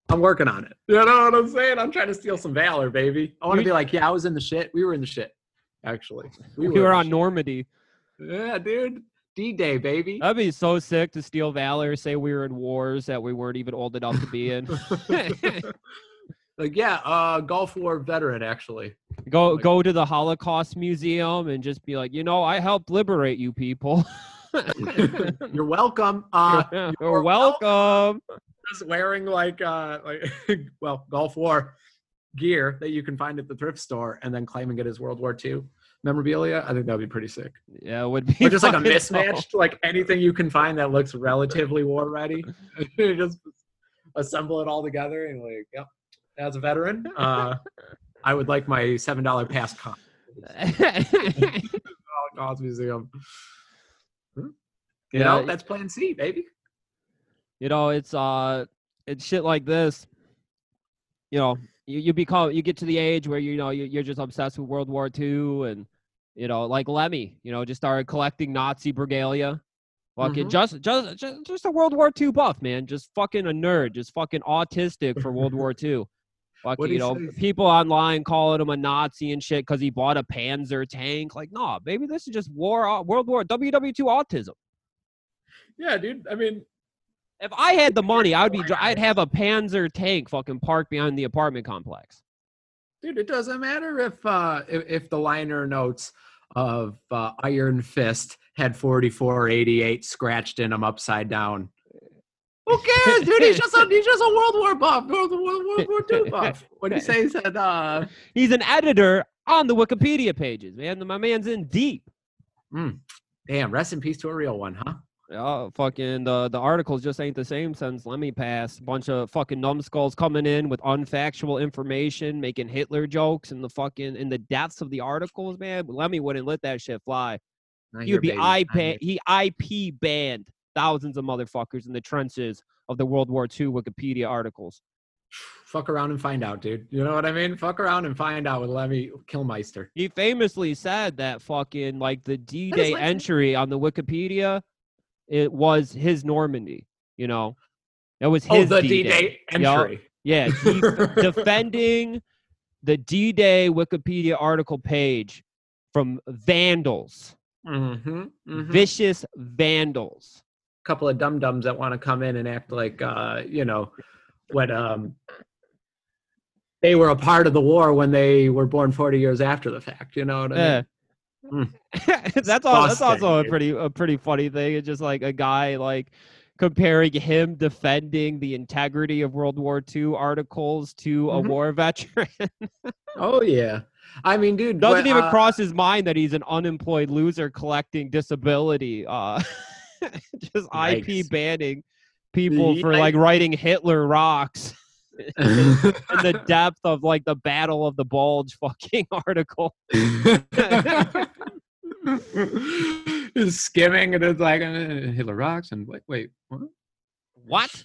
I'm working on it. You know what I'm saying? I'm trying to steal some Valor, baby. I want to be like, yeah, I was in the shit. We were in the shit, actually. *laughs* We, in were the on shit. Normandy. Yeah, dude. D Day, baby. That'd be so sick to steal valor, say we were in wars that we weren't even old enough to be in. *laughs* like, yeah, uh, Gulf War veteran, actually. go Like- go to the Holocaust Museum and just be like, you know, I helped liberate you people. *laughs* *laughs* You're welcome. *laughs* Uh, You're you're welcome. just wearing like uh like *laughs* well Gulf War gear that you can find at the thrift store and then claiming it as World War II memorabilia. I think that would be pretty sick. Yeah, it would be Or just like a mismatched, like anything you can find that looks relatively war ready. Just assemble it all together and like, yep. As a veteran, uh, I would like my seven dollar pass con. Museum. Hmm. You Yeah, know, that's Plan C, baby. you know, it's uh, it's shit like this. You know, you, you become you get to the age where you know you, you're just obsessed with World War II and you know, like Lemmy, you know, just started collecting Nazi regalia. Fucking Mhm. just, just just just a World War II buff, man. Just fucking a nerd, just fucking autistic for World War II. Fucking, you know, people online calling him a Nazi and shit because he bought a Panzer tank. Like, nah, maybe this is just war, World War, WW2 autism. Yeah, dude. I mean, If I had the money, I'd be, I'd have a Panzer tank fucking parked behind the apartment complex. dude it doesn't matter if uh if, if the liner notes of uh, iron fist had 4488 scratched in them upside down who cares dude he's just a he's just a world war buff world, world, world war ii *laughs* buff what do you say he said uh He's an editor on the Wikipedia pages, man. My man's in deep. damn rest in peace to a real one huh Oh, fucking the the articles just ain't the same since Lemmy passed. A bunch of fucking numbskulls coming in with unfactual information, making Hitler jokes, and the fucking in the depths of the articles, man. Lemmy wouldn't let that shit fly. He would be. IP he IP banned thousands of motherfuckers in the trenches of the World War II Wikipedia articles. fuck around and find out dude you know what i mean fuck around and find out with lemmy Kilmister He famously said that fucking like the D Day like- entry on the Wikipedia, it was his Normandy. You know, that was oh his the D-Day. d-day Yup. entry Yeah, *laughs* he, defending the D Day Wikipedia article page from vandals, mm-hmm, mm-hmm. vicious vandals. Couple of dum dums that want to come in and act like uh, you know what um they were a part of the war when they were born 40 years after the fact you know what i mean Yeah. Mm. *laughs* that's all. That's also a pretty a pretty funny thing. It's just like a guy like comparing him defending the integrity of World War II articles to a Mhm. war veteran. *laughs* oh yeah i mean dude Doesn't but, even uh, cross his mind that he's an unemployed loser collecting disability. Uh, *laughs* *laughs* just IP Yikes. banning people for like writing Hitler rocks *laughs* in *laughs* the depth of like the Battle of the Bulge fucking article. It's skimming and it's like uh, Hitler rocks and wait, wait, what? What?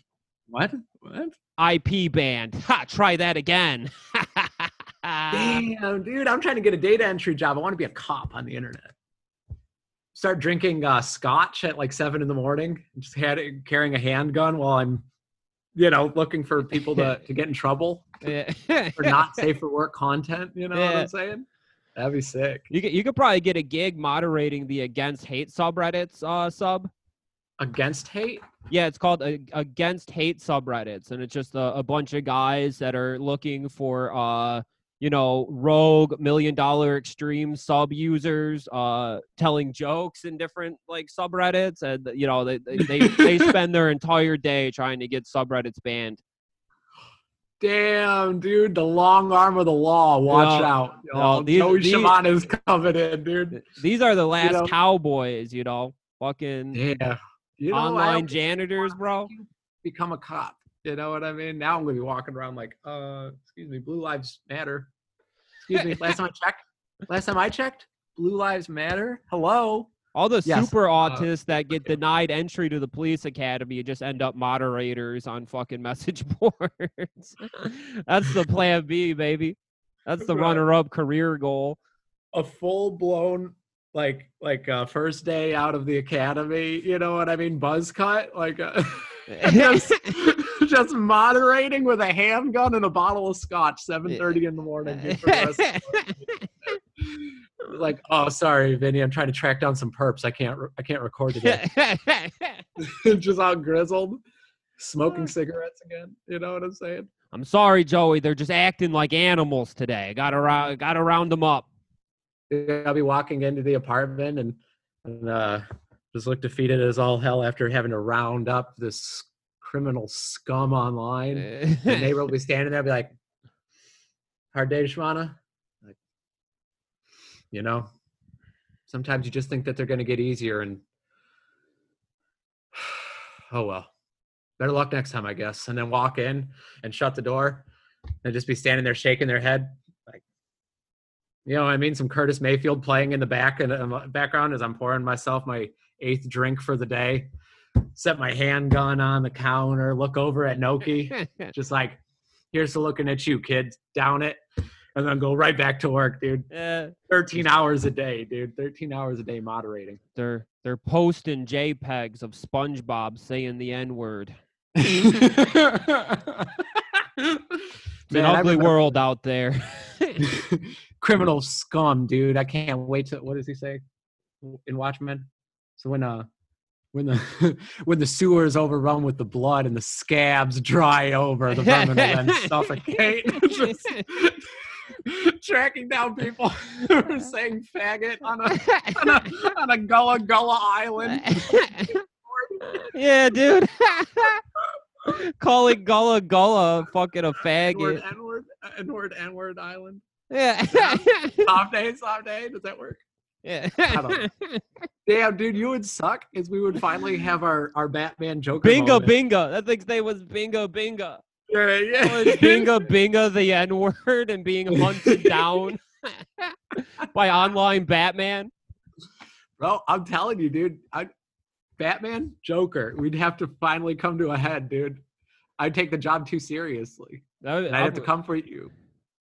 What? What? IP banned. Ha! Try that again. Damn, dude, I'm trying to get a data entry job. I want to be a cop on the internet. Start drinking uh, scotch at like seven in the morning, just had it, carrying a handgun while I'm you know, looking for people to, to get in trouble *laughs* Yeah. *laughs* for not safe for work content. You know what I'm saying? That'd be sick. You could, you could probably get a gig moderating the against hate subreddits uh, sub. Against hate? Yeah, it's called uh, against hate subreddits, and it's just a, a bunch of guys that are looking for, uh, you know, rogue million dollar extreme sub users, uh, telling jokes in different like subreddits, and you know they they they, *laughs* spend their entire day trying to get subreddits banned. Damn, dude, the long arm of the law. Watch No, out. no, these- Joey these- is coming in, dude. These are the last know- cowboys, you know, fucking Yeah. You know, online janitors, bro. become a cop. You know what I mean? Now I'm gonna be walking around like, uh, excuse me, Blue Lives Matter. Excuse me. Last time I checked, last time I checked, Blue Lives Matter. Hello. All the Yes, super uh, autists that get denied entry to the police academy just end up moderators on fucking message *laughs* boards. That's the plan B, baby. That's the Right. runner-up career goal. A full blown like like uh, first day out of the academy. You know what I mean? Buzz cut like. Uh, *laughs* *laughs* just, moderating with a handgun and a bottle of scotch 7.30 in the morning the rest of the morning. *laughs* like oh sorry vinny i'm trying to track down some perps i can't re- i can't record today *laughs* *laughs* just all grizzled smoking *sighs* cigarettes again you know what i'm saying I'm sorry, Joey. They're just acting like animals today. Got to round, got to round them up. I'll be walking into the apartment and, and uh just look defeated as all hell after having to round up this criminal scum online eh. the neighbor will be *laughs* standing there, be like, "Hard day, Shmana." Like, you know, sometimes you just think that they're going to get easier, and *sighs* oh well. Better luck next time, I guess. And then walk in and shut the door, and just be standing there shaking their head, like, you know, I mean, some Curtis Mayfield playing in the back and in the background as I'm pouring myself my eighth drink for the day. Set my handgun on the counter, look over at Noki *laughs* just like here's to looking at you kid. Down it and then go right back to work dude. Eh, 13 hours a day dude. 13 hours a day moderating. They're they're posting JPEGs of SpongeBob saying the N word. *laughs* It's an ugly world out there. *laughs* criminal scum dude. I can't wait to what does he say? In watchmen? So when uh when the *laughs* when the sewer is overrun with the blood and the scabs dry over the vermin will then suffocate *laughs* Just *laughs* tracking down people who are uh-huh. saying faggot on a on a, on a Gullah Gullah island. yeah, dude. Calling Gullah Gullah fucking a faggot. N-word, N-word, N-word island. Yeah. Soft day, soft day. Does that work? Yeah. *laughs* Damn, dude, you would suck is we would finally have our, our Batman Joker. Bingo moment. Bingo. That thing's name was Bingo Bingo. Yeah, yeah. Bingo *laughs* Bingo the N word and being hunted down *laughs* by online Batman? Bro, I'm telling you, dude. I, Batman, Joker. We'd have to finally come to a head, dude. I'd take the job too seriously. That would, I'd have to comfort you.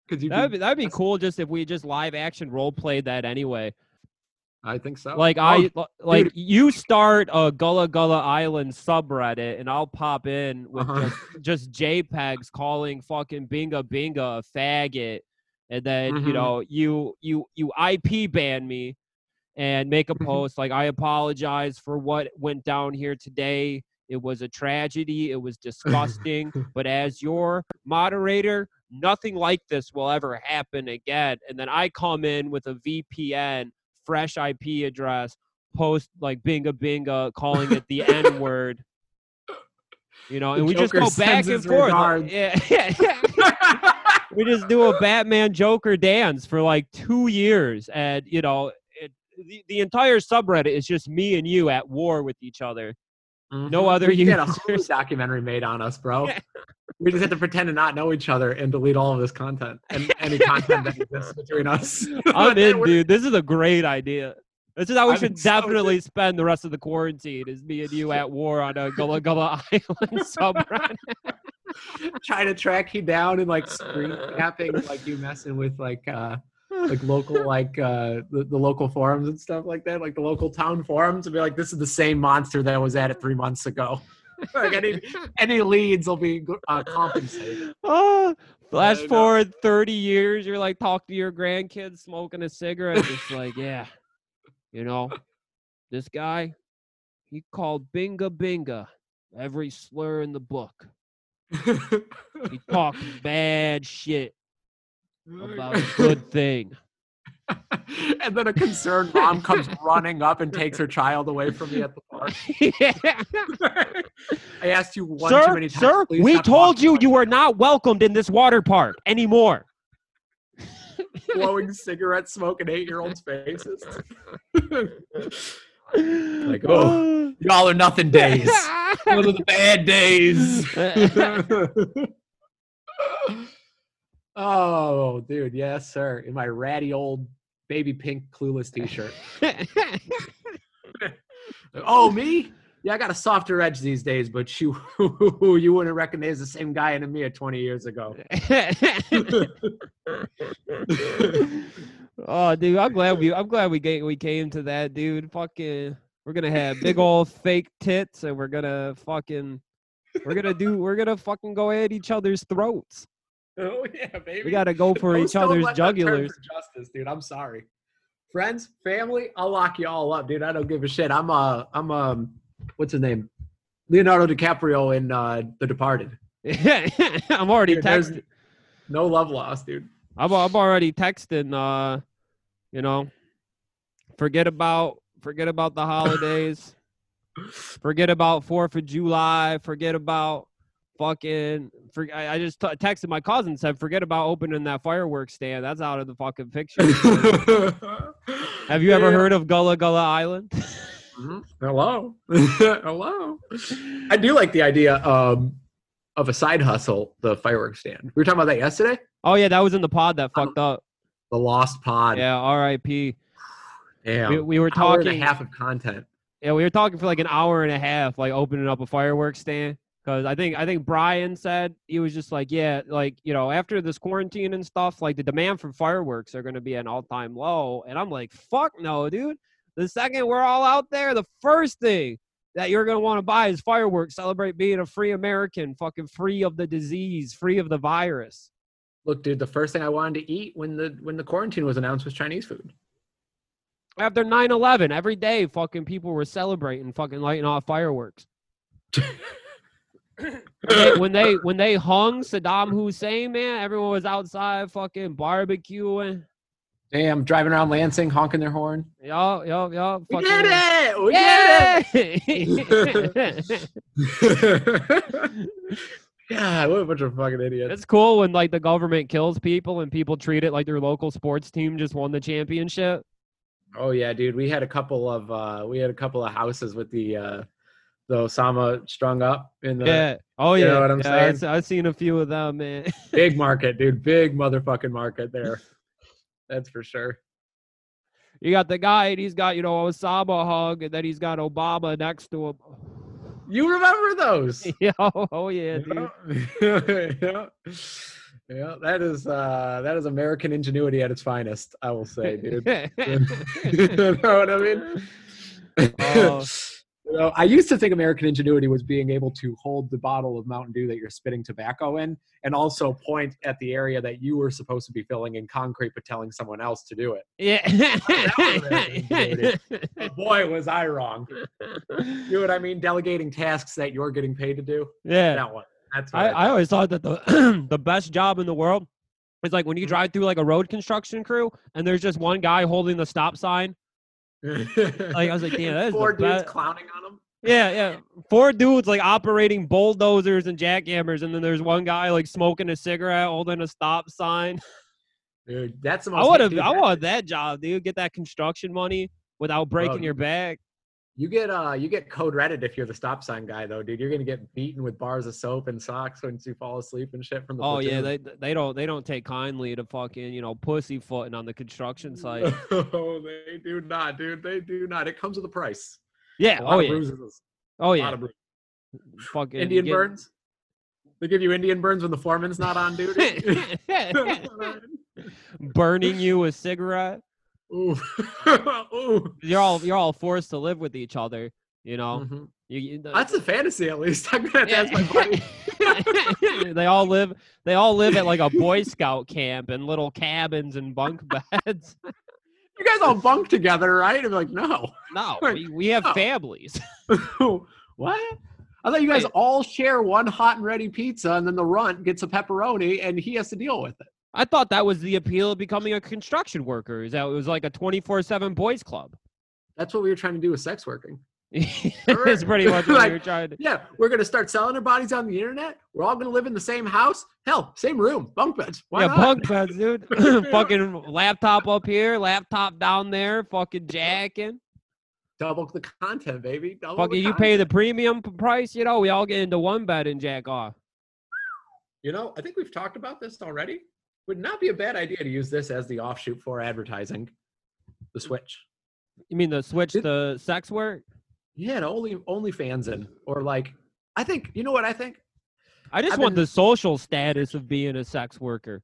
Because you That'd be, that'd be cool just if we just live action role played that anyway. I think so. Like Oh, I like dude. you start a Gullah Gullah Island subreddit and I'll pop in with Uh-huh. just just JPEGs calling fucking Binyah Binyah a faggot and then you Mhm. know you you you IP ban me and make a Mhm. post like I apologize for what went down here today. It was a tragedy. It was disgusting. *laughs* but as your moderator, nothing like this will ever happen again. And then I come in with a VPN, fresh IP address, post like binyah binyah, calling it the N word. You know, *laughs* The and we just go back and forth. like- *laughs* yeah, yeah. we just do a *laughs* Batman Joker dance for like two years, and you know, it, the, the entire subreddit is just me and you at war with each other. No Mhm. other we should get a documentary made on us, bro. we just have to pretend to not know each other and delete all of this content and *laughs* any content that exists between us. *laughs* I'm *laughs* in, dude. This is a great idea. This is how we I should so, definitely spend the rest of the quarantine. Is me and you at war on a Gullah Gullah Island subreddit. trying to track you down and like screen capping like you messing with like uh like local like uh the, the local forums and stuff like that like the local town forums and be like this is the same monster that was at it three months ago *laughs* like any any leads will be uh, compensated. Oh, flash forward 30 years, you're like talk to your grandkids smoking a cigarette. It's like, *laughs* yeah, you know, this guy, he called Binyah Binyah every slur in the book. *laughs* He talked bad shit about a *laughs* good thing. and then a concerned mom comes running up and takes her child away from me at the park. *laughs* I asked you one too sir, many times. sir, we told you you were not welcomed in this water park anymore. blowing *laughs* cigarette smoke in eight-year-olds' faces. like, oh, Y'all are nothing days. Those are the bad days. Oh, dude, yes, sir. In my ratty old baby pink clueless t-shirt. *laughs* Oh, me? Yeah, I got a softer edge these days, but you *laughs* you wouldn't recognize the same guy in me 20 years ago. *laughs* oh, dude, I'm glad we I'm glad we came we came to that, dude. Fucking, we're gonna have big old fake tits, and we're gonna fucking, we're gonna do, we're gonna fucking go at each other's throats. *laughs* Oh yeah, baby. We gotta go *laughs* for Those each other's let that turn jugulars. Justice, dude. I'm sorry. Friends, family, I'll lock you all up, dude. I don't give a shit. I'm uh I'm um what's his name? Leonardo DiCaprio in uh The Departed. Yeah, *laughs* I'm already Dude, texting. No love lost, dude. I'm I'm already texting. Uh, you know, forget about forget about the holidays. forget about Fourth of July. Forget about fucking. For, I, I just t- texted my cousin said forget about opening that fireworks stand. That's out of the fucking picture. *laughs* Have you ever heard of Gullah Gullah Island? Mhm. Hello. *laughs* Hello. I do like the idea um of a side hustle, the fireworks stand. We were talking about that yesterday. oh yeah, that was in the pod that fucked up. The Lost Pod. Yeah, R.I.P. Damn. We, we were Hour and talking. a half of content. Yeah, we were talking for like an hour and a half, like opening up a fireworks stand. Because I think I think Brian said he was just like, yeah, like you know, after this quarantine and stuff, like the demand for fireworks are going to be an all time low. And I'm like, fuck no, dude. The second we're all out there, the first thing that you're going to want to buy is fireworks. Celebrate being a free American, fucking free of the disease, free of the virus. Look, dude, the first thing I wanted to eat when the when the quarantine was announced was Chinese food. After 9/11, every day, fucking people were celebrating, fucking lighting off fireworks. *laughs* when they, when they *coughs* when they hung Saddam Hussein, man, everyone was outside fucking barbecuing. Damn, driving around Lansing, honking their horn. Yo, yo, yo. We fucking, did it! We Yeah! did it! yeah, *laughs* what a bunch of fucking idiots. it's cool when like the government kills people and people treat it like their local sports team just won the championship. Oh yeah, dude. We had a couple of uh we had a couple of houses with the uh the Osama strung up in the yeah. Oh you yeah. know what I'm yeah, saying? I've, seen a few of them, man. *laughs* big market, dude. Big motherfucking market there. That's for sure. You got the guy, and he's got you know Osama hug, and then he's got Obama next to him. You remember those? *laughs* yeah, oh, oh yeah, dude. *laughs* yeah. yeah, that is uh that is American ingenuity at its finest, I will say, dude. you know what I mean? Oh. You know, I used to think American ingenuity was being able to hold the bottle of Mountain Dew that you're spitting tobacco in and also point at the area that you were supposed to be filling in concrete but telling someone else to do it. yeah. But *laughs* *laughs* boy, was I wrong. You know what I mean? Delegating tasks that you're getting paid to do. yeah. That one. That's I, I, I always thought that the *clears throat* the best job in the world is like when Mm-hmm. you drive through like a road construction crew and there's just one guy holding the stop sign. *laughs* Like I was like, damn, that is Four the dudes clowning on them. Yeah, yeah. Four dudes like operating bulldozers and jackhammers, and then there's one guy like smoking a cigarette, holding a stop sign. Dude, that's the I most. would have, I want that job, dude. Get that construction money without breaking you- your back. You get uh you get code Reddit if you're the stop sign guy though, dude. You're gonna get beaten with bars of soap and socks once you fall asleep and shit from the Oh yeah, they they don't they don't take kindly to fucking you know pussyfooting on the construction site. *laughs* oh, they do not, dude. They do not. It comes with a price. Yeah. A Oh yeah. bruises. Oh A lot yeah. of bruises. Fucking Indian get- burns. They give you Indian burns when the foreman's not on duty. *laughs* *laughs* Burning you a cigarette. Ooh. *laughs* Ooh. You're all you're all forced to live with each other. You know. Mhm. You, you- That's a fantasy, at least. I'm gonna have to ask my buddy. *laughs* they all live. They all live at like a Boy Scout camp in little cabins and bunk *laughs* beds. You guys all bunk together, right? I'm like, no. No, we, we have Oh. families. what? I thought you guys all share one hot and ready pizza, and then the runt gets a pepperoni, and he has to deal with it. I thought that was the appeal of becoming a construction worker. Is that it was like a twenty four seven boys club. That's what we were trying to do with sex working. *laughs* it's pretty much *laughs* what Like- we were trying to. Yeah, we're gonna start selling our bodies on the internet. We're all gonna live in the same house. Hell, same room, bunk beds. Why yeah, not? bunk beds, dude. *laughs* fucking laptop up here, laptop down there, fucking jacking. Double the content, baby. Double Fucking, you pay the premium price, you know. We all get into one bed and jack off. You know, I think we've talked about this already. Would not be a bad idea to use this as the offshoot for advertising. The switch. You mean the switch Did- to sex work? Yeah, to only OnlyFans in, or like, I think you know what I think. I just I've want been- the social status of being a sex worker.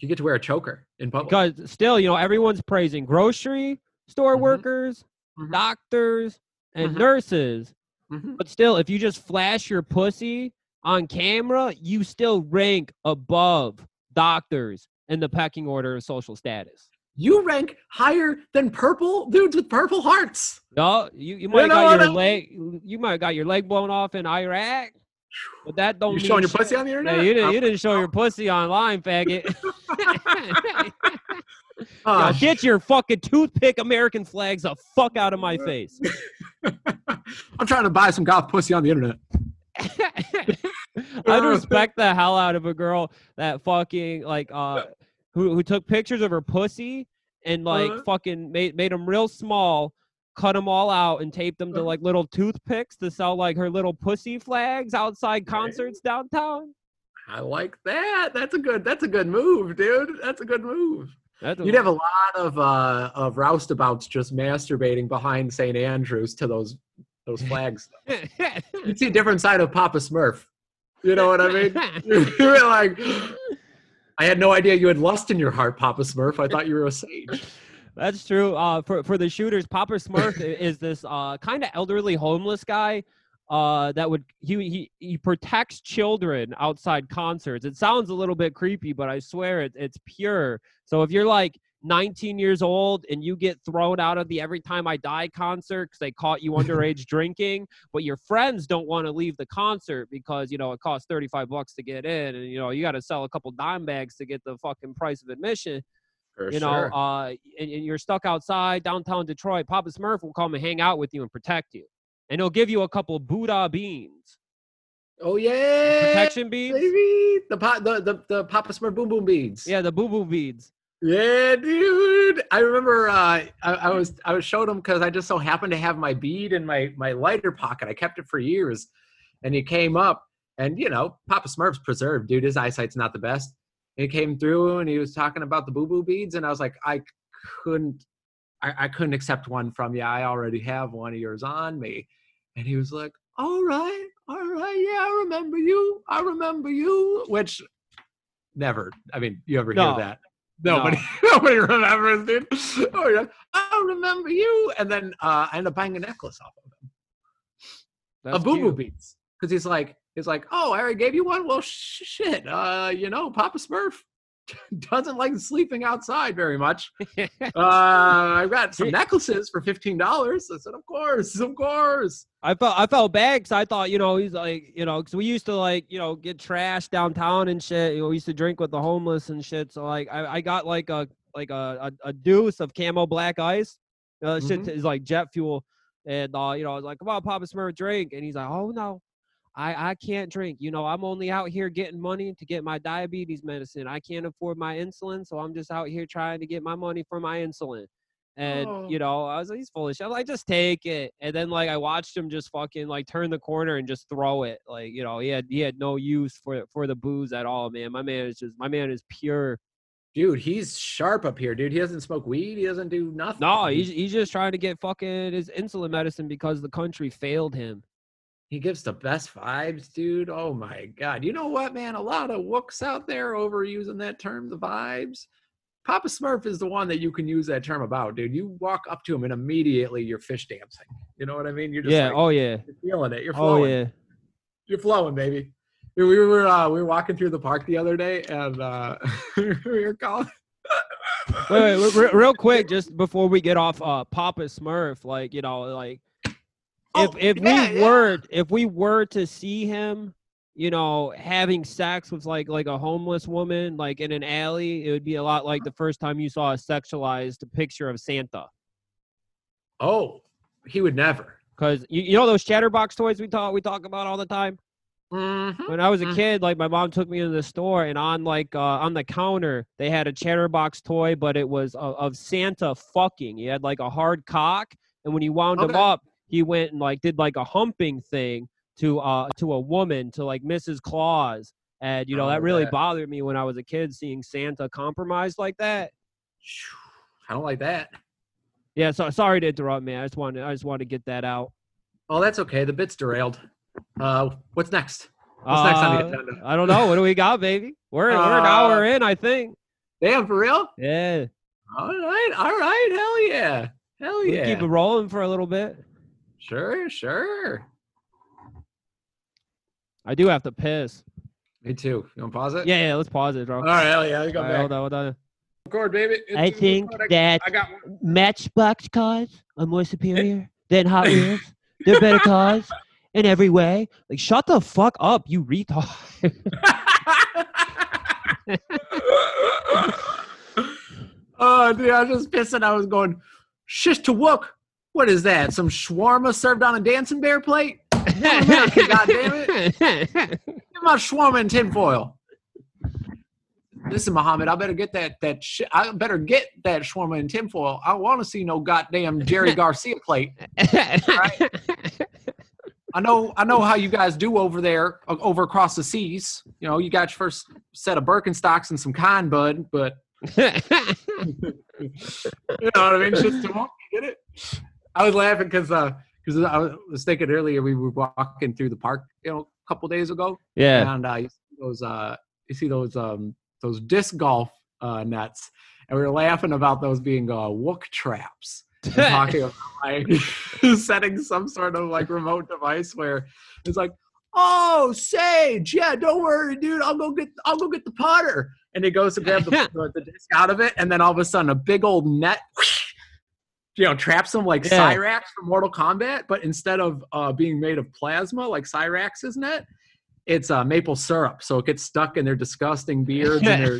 You get to wear a choker in public. Because still, you know, everyone's praising grocery store Mhm. workers, Mhm. doctors, and Mhm. nurses. Mhm. But still, if you just flash your pussy on camera, you still rank above doctors in the pecking order of social status. You rank higher than purple dudes with purple hearts. No, you, you might know got your leg you might got your leg blown off in Iraq, but that don't You showing your shit. pussy on the Yeah, internet? you didn't you didn't show your pussy online, faggot. *laughs* Ah, now get your fucking toothpick American flags the fuck out of my face. *laughs* I'm trying to buy some goth pussy on the internet. *laughs* I'd respect the hell out of a girl that fucking like uh who who took pictures of her pussy and like Uh-huh. fucking made made them real small, cut them all out and taped them to Uh-huh. like little toothpicks to sell like her little pussy flags outside concerts downtown. I like that. That's a good. That's a good move, dude. That's a good move. You'd have a lot of uh of roustabouts just masturbating behind St. Andrews to those those flags. *laughs* You'd see a different side of Papa Smurf. You know what I mean? *laughs* *laughs* You're like, I had no idea you had lust in your heart, Papa Smurf. I thought you were a sage. That's true. Uh, for for the shooters, Papa Smurf *laughs* is this uh, kind of elderly homeless guy uh, that would he, he he protects children outside concerts. It sounds a little bit creepy, but I swear it, it's pure. So if you're like 19 years old and you get thrown out of the Every Time I Die concert because they caught you underage *laughs* drinking, but your friends don't want to leave the concert because you know it costs 35 bucks to get in, and you know you got to sell a couple dime bags to get the fucking price of admission For you know, uh, and, and you're stuck outside downtown Detroit, Papa Smurf will come and hang out with you and protect you, and he'll give you a couple Buddha beans, oh yeah, protection beads. baby. The, pa- the the the Papa Smurf boom boom beads. Yeah, the boo boo beads. Yeah, dude. I remember uh, I, I was I was showed him because I just so happened to have my bead in my my lighter pocket. I kept it for years, and he came up, and you know, Papa Smurf's preserved, dude. His eyesight's not the best. And he came through, and he was talking about the boo boo beads, and I was like, I couldn't, I, I couldn't accept one from you. I already have one of yours on me, and he was like, All right, all right, yeah, I remember you. I remember you. Which never. I mean, you ever No. hear that? Nobody, *laughs* nobody remembers, dude. Oh, yeah. I remember you. And then uh, I end up buying a necklace off of him, That's a boo boo beads, because he's like, he's like, oh, I already gave you one. Well, sh- shit, uh, you know, Papa Smurf *laughs* doesn't like sleeping outside very much. *laughs* Uh, I got some necklaces for fifteen dollars. I said, of course, of course. I felt I felt bad because I thought you know he's like you know because we used to like you know get trashed downtown and shit. You know, we used to drink with the homeless and shit. So like I, I got like a like a, a, a deuce of camo black ice. Uh, shit Mhm. is like jet fuel, and uh, you know I was like, come on, Papa Smurf, drink, and he's like, oh no. I, I can't drink. You know, I'm only out here getting money to get my diabetes medicine. I can't afford my insulin, so I'm just out here trying to get my money for my insulin. And Oh. you know, I was like, he's shit. I'm like, just take it. And then like I watched him just fucking like turn the corner and just throw it. Like, you know, he had he had no use for for the booze at all, man. My man is just my man is pure. Dude, he's sharp up here, dude. He doesn't smoke weed. He doesn't do nothing. No, he's he's just trying to get fucking his insulin medicine because the country failed him. He gives the best vibes, dude. Oh my god. You know what, man? A lot of wooks out there overusing that term, the vibes. Papa Smurf is the one that you can use that term about, dude. You walk up to him and immediately you're Phish dancing. You know what I mean? You're just Yeah. like, oh yeah. you're feeling it. You're Oh flowing. yeah. You're flowing, baby. We we were uh, we were walking through the park the other day, and uh, *laughs* we were calling. Wait, wait, real *laughs* quick, just before we get off uh Papa Smurf, like you know, like Oh, if yeah, we yeah. were if we were to see him, you know, having sex with like like a homeless woman, like in an alley, it would be a lot like the first time you saw a sexualized picture of Santa. Oh, he would never. Cause you, you know those Chatterbox toys we talk we talk about all the time. Mhm. When I was a Mhm. kid, like my mom took me to the store, and on like uh, on the counter they had a Chatterbox toy, but it was of, of Santa fucking. He had like a hard cock, and when you wound him up, he went and like did like a humping thing to uh to a woman to like Mrs. Claus, and you know Oh, that really that- bothered me when I was a kid seeing Santa compromised like that. I don't like that. Yeah, so sorry to interrupt, man. I just wanted I just wanted to get that out. Oh, that's okay. The bit's derailed. Uh, what's next? What's next on the Uh, agenda? I don't know. What do we got, baby? We're we're an hour Uh, in, I think. Damn, for real? Yeah. All right, all right. Hell yeah, hell yeah. We yeah. keep it rolling for a little bit. Sure, sure. I do have to piss. Me too. You want to pause it? Yeah, yeah, let's pause it, bro. All right, hell yeah. You All go right, back. hold on, hold on. Record, baby. It's- I think that I got one. Matchbox cars are more superior *laughs* than Hot *laughs* Wheels. They're better cars in every way. Like, shut the fuck up, you retard. *laughs* oh, dude, I was just pissing. I was going, shit to work. What is that? Some shawarma served on a dancing bear plate? America, *laughs* goddammit. Get my shawarma in tinfoil. Listen, Muhammad, I better get that that sh- I better get that shawarma in tinfoil. I want to see no goddamn Jerry *laughs* Garcia plate. *laughs* I know, I know how you guys do over there, over across the seas. You know, you got your first set of Birkenstocks and some kind bud, but you know what I mean. Just get it. I was laughing because uh, because I was thinking earlier we were walking through the park, you know, a couple days ago, yeah. and uh, you see those uh, you see those um, those disc golf uh, nets, and we were laughing about those being uh, wook traps. *laughs* talking about like *laughs* setting some sort of like remote device where it's like, oh Sage, yeah, don't worry, dude, I'll go get I'll go get the putter. And he goes to grab the, *laughs* the, the disc out of it, and then all of a sudden a big old net you know, traps them like Yeah. Cyrax from Mortal Kombat, but instead of uh, being made of plasma like Cyrax's net, it's uh, maple syrup. So it gets stuck in their disgusting beards and their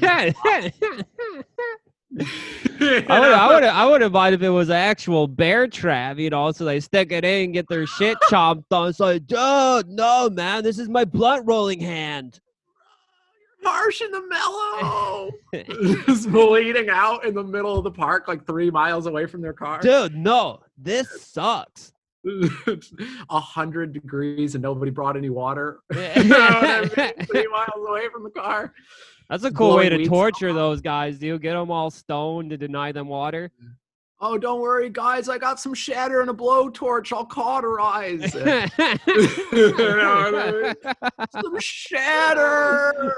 *laughs* I would, I would, I wouldn't mind if it was an actual bear trap, you know. So they stick it in, get their shit chomped on. It's like, dude, no, man, this is my blunt rolling hand. Marsh in the mellow. *laughs* Just bleeding out in the middle of the park, like three miles away from their car. Dude, no, this sucks. *laughs* A hundred degrees and nobody brought any water. *laughs* You know I mean? That's three miles away from the car. That's a cool way to torture off. those guys, dude. Get them all stoned to deny them water. Oh, don't worry, guys. I got some shatter and a blowtorch. I'll cauterize. it. know what I some shatter.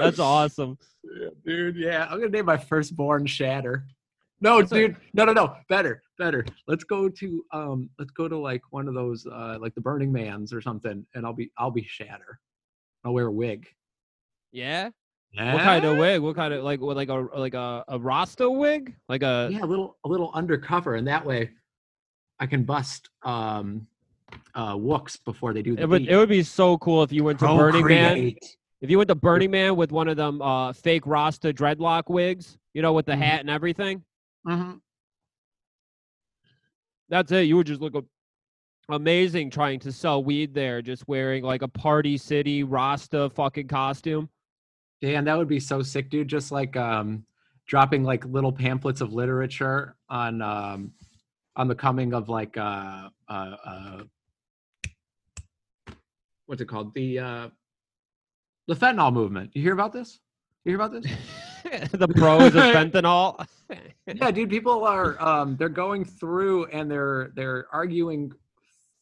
That's awesome. Yeah, dude. Yeah, I'm gonna name my firstborn Shatter. No, That's dude. No, no, no. Better, better. Let's go to um. Let's go to like one of those uh like the Burning Man's or something, and I'll be I'll be Shatter. I'll wear a wig. Yeah. What kind of wig? What kind of like what, like a like a, a Rasta wig? Like a Yeah, a little a little undercover, and that way, I can bust um, uh, wooks before they do the it would beat. it would be so cool if you went to Burning Man. If you went to Burning Man with one of them uh fake Rasta dreadlock wigs, you know, with the Mhm. hat and everything. Mhm. That's it. You would just look a- amazing trying to sell weed there, just wearing like a Party City Rasta fucking costume. And that would be so sick, dude. Just like um, dropping like little pamphlets of literature on um, on the coming of like uh, uh, uh, what's it called? The uh, the fentanyl movement. You hear about this? You hear about this? *laughs* the pros of fentanyl. *laughs* yeah, dude. People are um, they're going through and they're they're arguing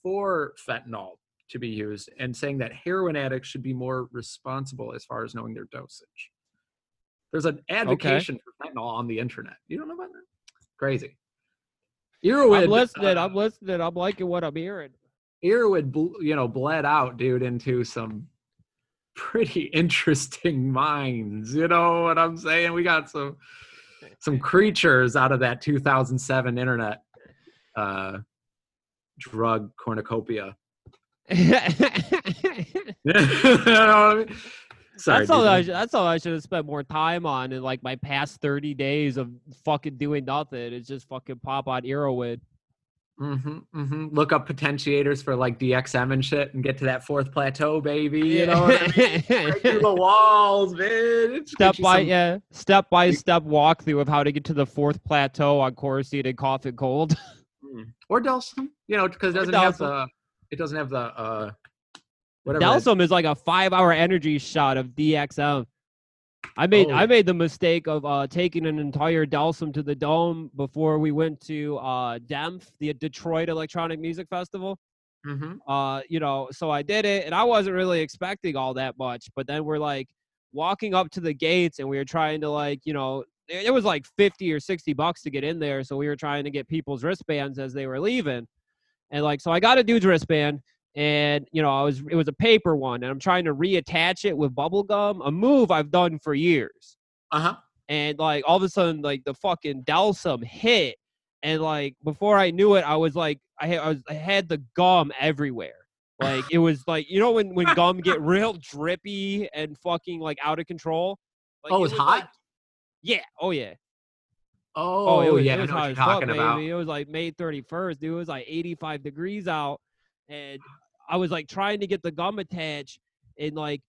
for fentanyl to be used and saying that heroin addicts should be more responsible as far as knowing their dosage. There's an advocation for fentanyl on the internet. You don't know about that? Crazy. Earwood, I'm listening. uh, I'm listening. I'm liking what I'm hearing. Bl- you know, bled out, dude, into some pretty *laughs* interesting minds. You know what I'm saying? We got some some creatures out of that 2007 internet uh, drug cornucopia. *laughs* Sorry, that's all. I should, that's all I should have spent more time on in like my past 30 days of fucking doing nothing. It's just fucking pop on Erowid. hmm hmm Look up potentiators for like DXM and shit, and get to that fourth plateau, baby. You know what I mean? Break through the walls, man. Step by some- yeah, step by step walkthrough of how to get to the fourth plateau on Coricidin Cough and Cold. Mm. or Delsym, you know, because it doesn't have the it doesn't have the uh whatever. Delsym is like a five-hour energy shot of DXM. I made Oh. I made the mistake of uh, taking an entire Delsym to the dome before we went to uh, DEMF, the Detroit Electronic Music Festival. Mhm. uh you know so i did it and i wasn't really expecting all that much but then we're like walking up to the gates and we were trying to like you know it it was like 50 or 60 bucks to get in there so we were trying to get people's wristbands as they were leaving and like so i got a dude's wristband and you know i was it was a paper one and i'm trying to reattach it with bubble gum a move i've done for years. Uh-huh. and like all of a sudden like the fucking Delsym hit and like before I knew it I was like I had, I, was, I had the gum everywhere. Like it was like you know when when gum get *laughs* real drippy and fucking like out of control? Like, Oh, it was like- hot? yeah. Oh yeah Oh, it was, yeah, it I was know what hot you're as fuck, talking about. baby. It was like May 31st, dude. It was like 85 degrees out. And I was like trying to get the gum attached. And like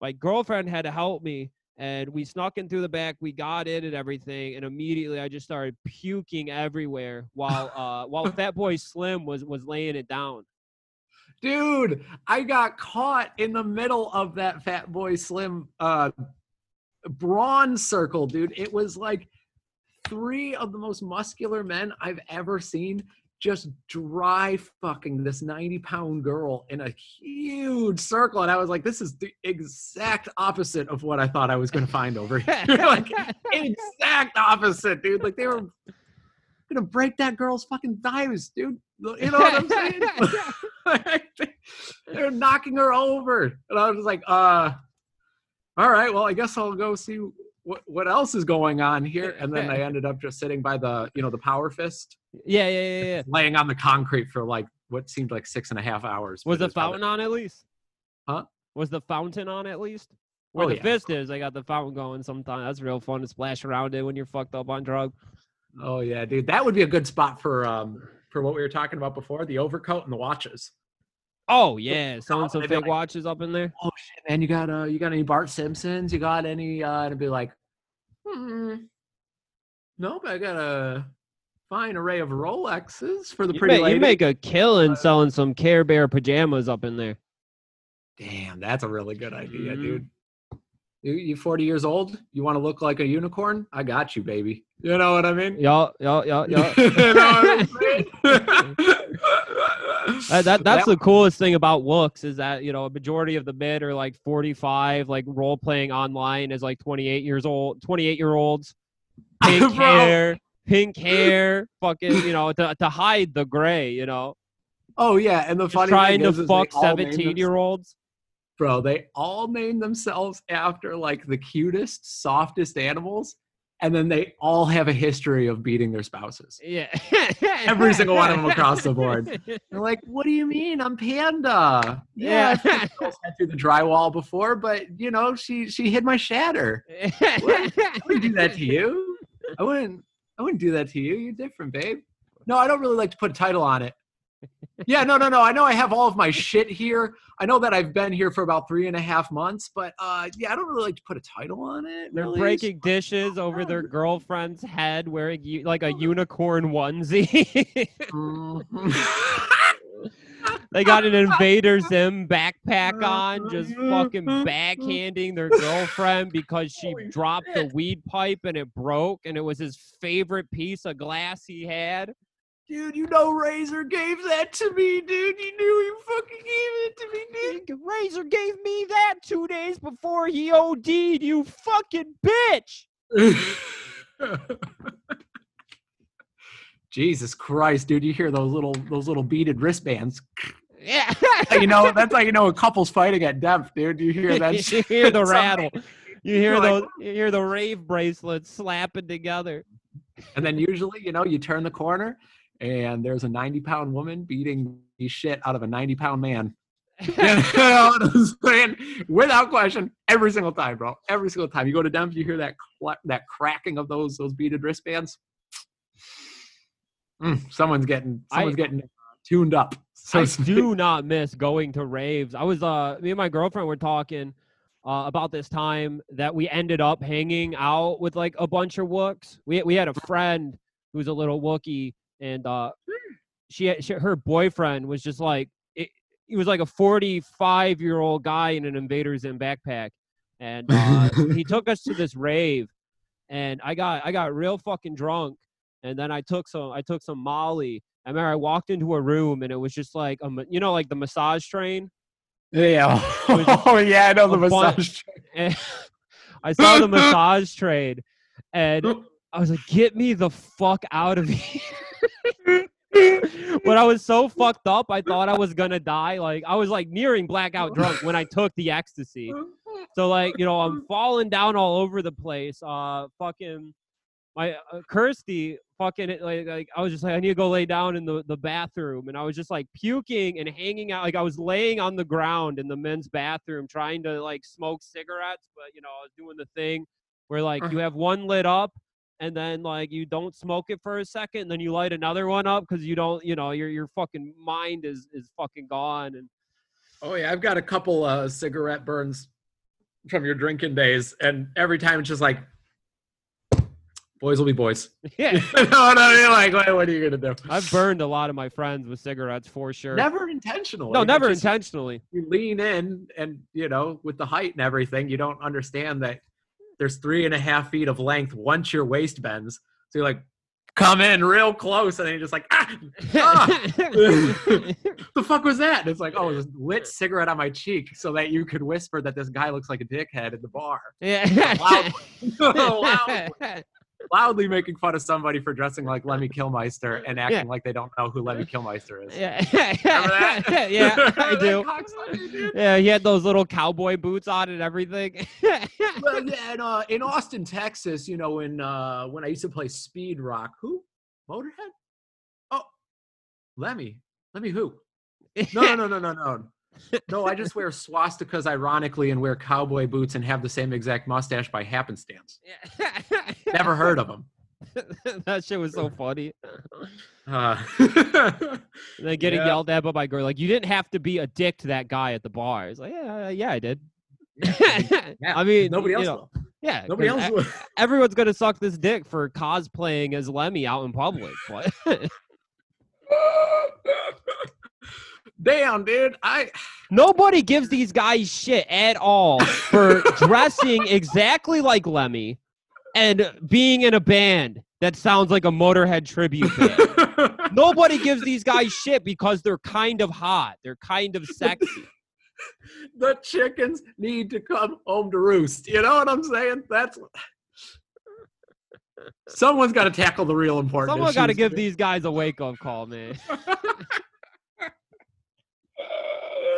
my girlfriend had to help me. And we snuck in through the back. We got in and everything. And immediately I just started puking everywhere while uh while *laughs* Fatboy Slim was was laying it down. Dude, I got caught in the middle of that Fatboy Slim uh bronze circle, dude. It was like three of the most muscular men I've ever seen just dry fucking this 90 pound girl in a huge circle. And I was like, this is the exact opposite of what I thought I was going to find over here. *laughs* like, exact opposite, dude. Like, they were gonna break that girl's fucking thighs, dude. You know what I'm saying? *laughs* *laughs* They're knocking her over. And I was like, uh, all right, well, I guess I'll go see what, what else is going on here. And then I ended up just sitting by the, you know, the power fist, yeah, yeah, yeah, yeah. *laughs* laying on the concrete for like what seemed like six and a half hours. Was the probably- fountain on at least? Huh? Was the fountain on at least? Where Oh, the yeah. fist is, I got the fountain going sometimes. That's real fun to splash around it when you're fucked up on drugs. Oh yeah, dude. That would be a good spot for um for what we were talking about before, the overcoat and the watches. Oh yeah, selling Oh, some fake like- watches up in there. oh shit, man, you got uh you got any Bart Simpsons? You got any uh and it'd be like, hmm, nope, I got a fine array of Rolexes for the You, pretty ma- lady. you make a killing selling some Care Bear pajamas up in there. Damn, that's a really good idea, Mhm. dude. You, you 40 years old? You want to look like a unicorn? I got you, baby. You know what I mean? Y'all, y'all, *laughs* you know what I'm saying? *laughs* *laughs* Uh, that, that that's the coolest thing about wooks is that you know a majority of the men are like 45, like role playing online as like 28 years old, 28 year olds, *laughs* pink hair, pink hair, fucking you know to to hide the gray, you know, Oh yeah, and the just funny trying thing to is, is fuck all 17 year olds. bro they all name themselves after like the cutest softest animals and then they all have a history of beating their spouses. Yeah, *laughs* Every single one of them across the board. *laughs* they're like what do you mean? I'm panda. Yeah, I've Yeah. *laughs* had through the drywall before but you know she she hid my shatter. I wouldn't do that to you. I wouldn't i wouldn't do that to you. You're different babe. No i don't really like to put a title on it yeah no no no i know i have all of my shit here i know that i've been here for about three and a half months but uh yeah i don't really like to put a title on it They're really. breaking dishes over their girlfriend's head wearing like a unicorn onesie. Mhm. they got an Invader Zim backpack on, just fucking backhanding their girlfriend because she Holy dropped the weed pipe and it broke and it was his favorite piece of glass he had. Dude you know razor gave that to me dude you knew he fucking gave it to me dude Razor gave me that two days before he OD'd, you fucking bitch. *laughs* Jesus Christ, dude! You hear those little those little beaded wristbands? Yeah. you know that's how you know a couple's fighting at depth, dude. You hear that? *laughs* you shit? hear the rattle. You hear You're like. You hear the rave bracelets slapping together. And then usually, you know, you turn the corner and there's a 90 pound woman beating the shit out of a 90 pound man. *laughs* *laughs* You know saying? Without question, every single time, bro. Every single time you go to Denver, you hear that cla that cracking of those those beaded wristbands. Mm, someone's getting someone's I- getting tuned up. So I speak. do not miss going to raves. I was uh me and my girlfriend were talking uh, about this time that we ended up hanging out with like a bunch of wooks. We we had a friend who was a little wookie and uh she, had, she her boyfriend was just like it, he was like a 45 year old guy in an Invader Zim backpack and uh, he *laughs* took us to this rave and I got I got real fucking drunk and then I took some I took some Molly. I remember I walked into a room and it was just like a you know like the massage train yeah. *laughs* Oh yeah, I know the massage. and *laughs* I saw the massage train and I was like get me the fuck out of *laughs* here. but I was so fucked up I thought I was gonna die like I was like nearing blackout drunk when I took the ecstasy. So like, you know, I'm falling down all over the place. Uh, fucking my uh, Kirsty, fucking it, like, like I was just like, I need to go lay down in the the bathroom, and I was just like puking and hanging out. Like I was laying on the ground in the men's bathroom trying to like smoke cigarettes, but you know, I was doing the thing where like you have one lit up. And then, like, you don't smoke it for a second, and then you light another one up because you don't, you know, your your fucking mind is is fucking gone. And Oh yeah, I've got a couple uh, cigarette burns from your drinking days, and every time it's just like, boys will be boys. *laughs* yeah, *laughs* you know what I mean? Like, what, what are you gonna do? I've burned a lot of my friends with cigarettes for sure. Never intentionally. no, never just intentionally. You lean in, and you know, with the height and everything, you don't understand that there's three and a half feet of length once your waist bends. So you're like, come in real close, and then you're just like, ah, ah! *laughs* the fuck was that? And it's like, oh, it was *laughs* lit cigarette on my cheek, so that you could whisper that this guy looks like a dickhead at the bar. yeah. Loudly. loudly *laughs* making fun of somebody for dressing like Lemmy Kilmister and acting like they don't know who Lemmy Kilmister is. yeah. *laughs* That? yeah, I do. *laughs* Yeah, he had those little cowboy boots on and everything. *laughs* Well, yeah, in, uh, in Austin, Texas, you know, in uh, when I used to play speed rock, who? Motorhead? Oh, Lemmy. Lemmy who? No, no, no, no, no, no. No, I just wear swastikas ironically and wear cowboy boots and have the same exact mustache by happenstance. Yeah. Never heard of him. *laughs* that shit was so funny. Uh, *laughs* then getting Yeah. yelled at by my girl, like you didn't have to be a dick to that guy at the bar. It's like, yeah, yeah, I did. yeah, *laughs* I mean, nobody you else know, will. Yeah, Nobody else will. everyone's gonna suck this dick for cosplaying as Lemmy out in public. Damn, dude. I nobody gives these guys shit at all for *laughs* dressing exactly like Lemmy and being in a band that sounds like a Motorhead tribute band. *laughs* Nobody gives these guys shit because they're kind of hot. They're kind of sexy. *laughs* the chickens need to come home to roost. You know what I'm saying? That's someone's got to tackle the real important. Someone got to give these guys a wake up call, man.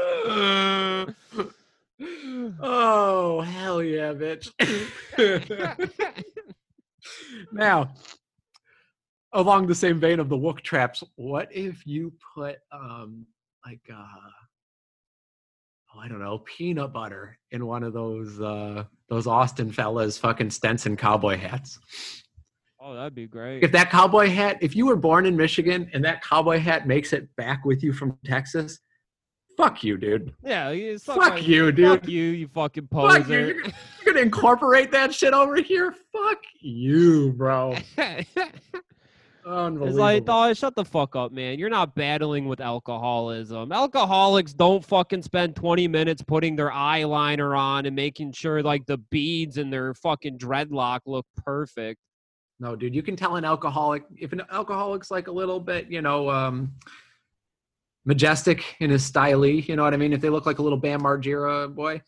*laughs* oh hell yeah, bitch! *laughs* now, along the same vein of the wook traps, what if you put um like uh oh, I don't know, peanut butter in one of those uh those Austin fellas fucking Stetson cowboy hats. Oh, that'd be great. If that cowboy hat, if you were born in Michigan and that cowboy hat makes it back with you from Texas, fuck you, dude. Yeah, you Fuck my- you, dude. Fuck you, you fucking Fuck you. poser. You're, gonna- you're gonna incorporate that shit over here? Fuck you, bro. *laughs* it's like, dog, shut the fuck up, man. You're not battling with alcoholism. Alcoholics don't fucking spend 20 minutes putting their eyeliner on and making sure like the beads in their fucking dreadlock look perfect. No, dude, you can tell an alcoholic if an alcoholic's like a little bit, you know, um, majestic in his style. You know what I mean? If they look like a little Bam Margera boy,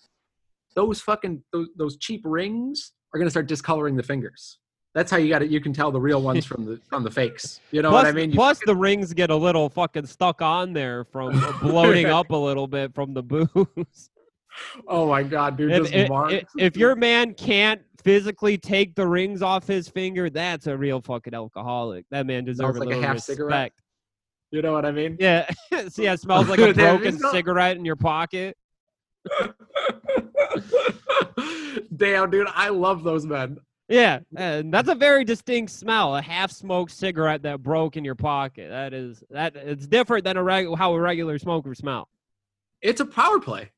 those fucking those, those cheap rings are gonna start discoloring the fingers. That's how you got it. You can tell the real ones from the from the fakes. You know plus, what I mean? You plus the rings get a little fucking stuck on there from *laughs* bloating up a little bit from the booze. *laughs* oh my god, dude! if, if- if- your man can't physically take the rings off his finger, that's a real fucking alcoholic. That man deserves like a a half respect. cigarette. You know what I mean? Yeah, *laughs* see, it smells like a *laughs* broken cigarette in your pocket. *laughs* Damn, dude, I love those men. Yeah, and that's a very distinct smell. A half-smoked cigarette that broke in your pocket. That is that. It's different than a reg- how a regular smoker smell. It's a power play.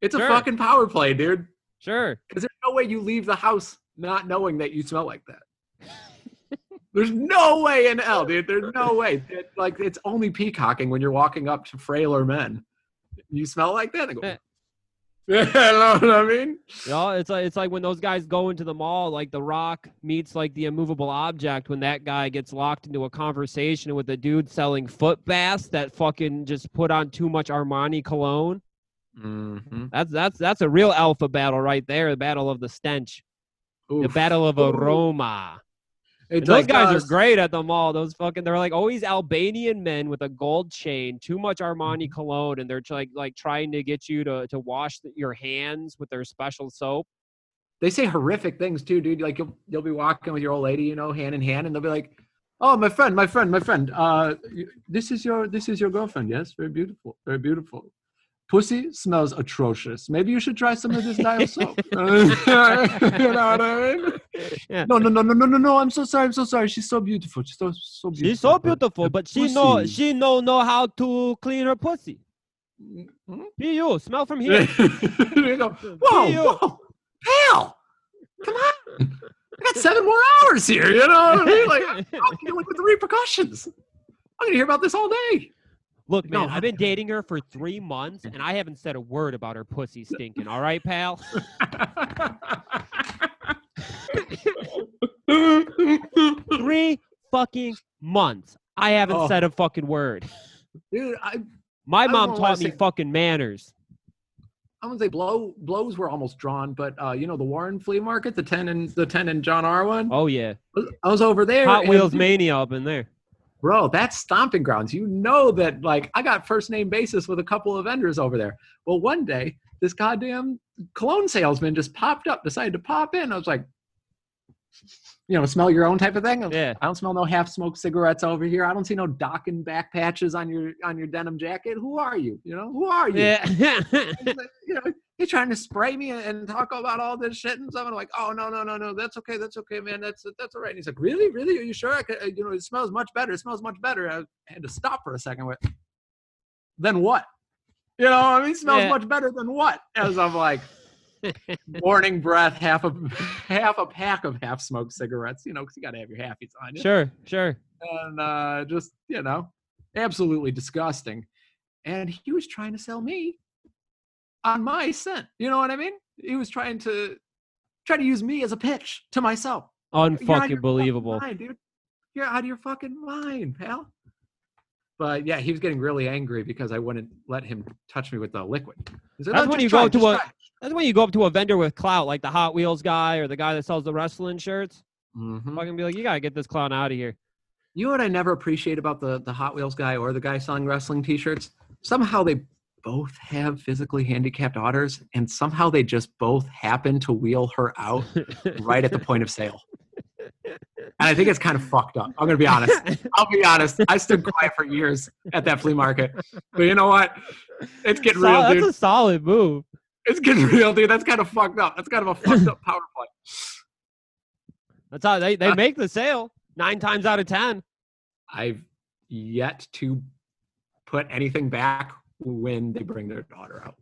It's a fucking power play, dude. Sure. Because there's no way you leave the house not knowing that you smell like that. There's no way in hell, dude. There's no *laughs* way. It- like it's only peacocking when you're walking up to frailer men. You smell like that? Go, yeah, *laughs* you know what I mean? You know, it's like it's like when those guys go into the mall, like The Rock meets like the immovable object. When that guy gets locked into a conversation with a dude selling foot baths that fucking just put on too much Armani cologne. Mm-hmm. That's that's that's a real alpha battle right there. The battle of the stench, the battle of aroma. It's those like, guys uh, are great at the mall. Those fucking they're like always Albanian men with a gold chain, too much Armani Mm-hmm. cologne, and they're like like trying to get you to to wash the, your hands with their special soap. They say horrific things too, dude. Like you'll you'll be walking with your old lady, you know, hand in hand, and they'll be like, "Oh, my friend, my friend, my friend. Uh, this is your this is your girlfriend. Yes, very beautiful, very beautiful. Pussy smells atrocious. Maybe you should try some of this dial *laughs* soap. *laughs* you know what I mean? Yeah. No, no, no, no, no, no, no. I'm so sorry. I'm so sorry. She's so beautiful. She's so so beautiful. She's so but beautiful, the but she know she know know how to clean her pussy. Hmm? Be you, smell from here. *laughs* you go, whoa, whoa, pal, come on. I got seven more hours here. You know what I mean? Like I'm dealing with the repercussions. I'm gonna hear about this all day. Look, man, No. I've been dating her for three months, and I haven't said a word about her pussy stinking. All right, pal. *laughs* Three fucking months. I haven't Oh. said a fucking word. Dude, I My don't mom I taught me say- fucking manners. I wouldn't say blow blows were almost drawn, but uh, you know the Warren Flea Market, the ten and the ten and John R one. Oh yeah, I was over there. Hot Wheels mania up in there. Bro that's stomping grounds. You know that like i got first name basis with a couple of vendors over there. Well one day this goddamn cologne salesman just popped up decided to pop in. I was like you know smell your own type of thing Yeah. i don't smell no half smoked cigarettes over here i don't see no Dokken back patches on your on your denim jacket who are you you know who are you Yeah. *laughs* *laughs* you know, he's trying to spray me and talk about all this shit and stuff. And I'm like, oh no, no, no, no, that's okay, that's okay, man, that's that's all right. And he's like, really, really, are you sure? I could, uh, you know, it smells much better. It smells much better. I had to stop for a second. With, then what? You know, I mean, it smells Yeah. much better than what? As I'm like, morning breath, half a half a pack of half smoked cigarettes. You know, because you got to have your halfies on you sure, sure. and uh, just you know, absolutely disgusting. And he was trying to sell me on my scent. You know what I mean? He was trying to try to use me as a pitch to myself. You're out of your Unfucking fucking believable. mind, dude. You're out of your fucking mind, pal. But yeah, he was getting really angry because I wouldn't let him touch me with the liquid. Said, That's "No, when you go to a- try it." That's when you go up to a vendor with clout, like the Hot Wheels guy or the guy that sells the wrestling shirts. Mhm. Fucking be like, you gotta get this clown out of here. You know what I never appreciate about the the Hot Wheels guy or the guy selling wrestling T-shirts? Somehow they both have physically handicapped daughters, and somehow they just both happen to wheel her out *laughs* right at the point of sale. And I think it's kind of fucked up. I'm gonna be honest. I'll be honest. I stood quiet for years at that flea market, but you know what? It's getting Sol- real, dude. that's a solid move. It's getting real, dude. That's kind of fucked up. That's kind of a fucked up *clears throat* power play. That's how they, they Uh, make the sale nine times out of ten. I've yet to put anything back when they bring their daughter out.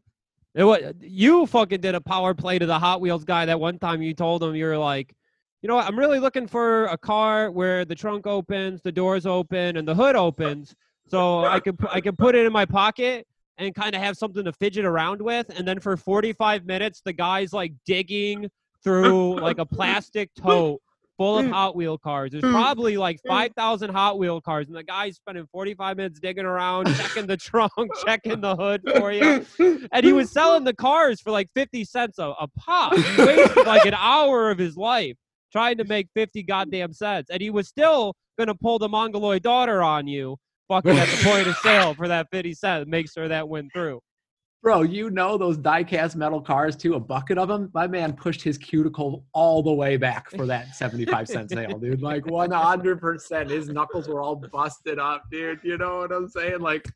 It wa- you fucking did a power play to the Hot Wheels guy that one time you told him you were like, you know what, I'm really looking for a car where the trunk opens, the doors open, and the hood opens, so I pu- I could put it in my pocket and kind of have something to fidget around with. And then for 45 minutes, the guy's like digging through like a plastic *laughs* mm. tote full of mm. Hot Wheel cars. There's mm. probably like 5,000 Hot Wheel cars, and the guy's spending 45 minutes digging around, checking the trunk, *laughs* checking the hood for you and he was selling the cars for like 50 cents a, a pop. He wasted like an hour of his life. trying to make 50 goddamn cents. And he was still going to pull the Mongoloid daughter on you fucking at the *laughs* point of sale for that 50 cents. Make sure that went through. Bro, you know those die-cast metal cars too, a bucket of them? My man pushed his cuticle all the way back for that 75 cent sale, dude. *laughs* Like 100%. His knuckles were all busted up, dude. You know what I'm saying? Like,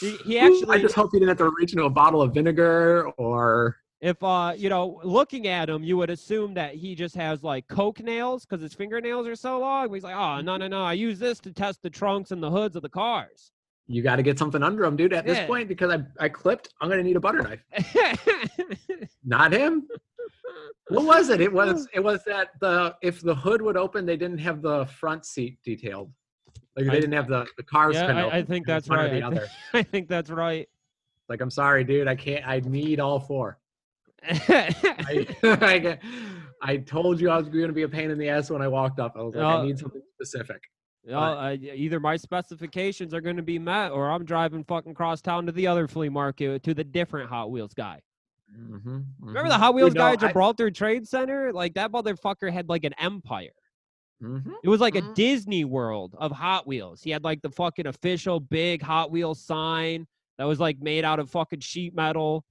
He, he I just hope he didn't have to reach into a bottle of vinegar or. If uh, you know, looking at him, you would assume that he just has like coke nails because his fingernails are so long. He's like, oh no, no, no, I use this to test the trunks and the hoods of the cars. You got to get something under him, dude, at this point because I, I clipped. I'm going to need a butter knife. *laughs* Not him. What was it? It was *laughs* it was that the if the hood would open, they didn't have the front seat detailed. Like they I- didn't have the the car yeah, I. I think that's right. I think, other. *laughs* I think that's right. Like I'm sorry, dude. I can't. I need all four. *laughs* I, *laughs* I, get- I told you I was going to be a pain in the ass when I walked up. I was like. I need something specific. Uh, either my specifications are going to be met, or I'm driving fucking cross town to the other flea market to the different Hot Wheels guy. Mm-hmm, Remember the Hot Wheels Dude, guy no, at I- Gibraltar Trade Center? Like that motherfucker had like an empire. Mhm. It was like a Mhm. Disney World of Hot Wheels. He had like the fucking official big Hot Wheels sign that was like made out of fucking sheet metal.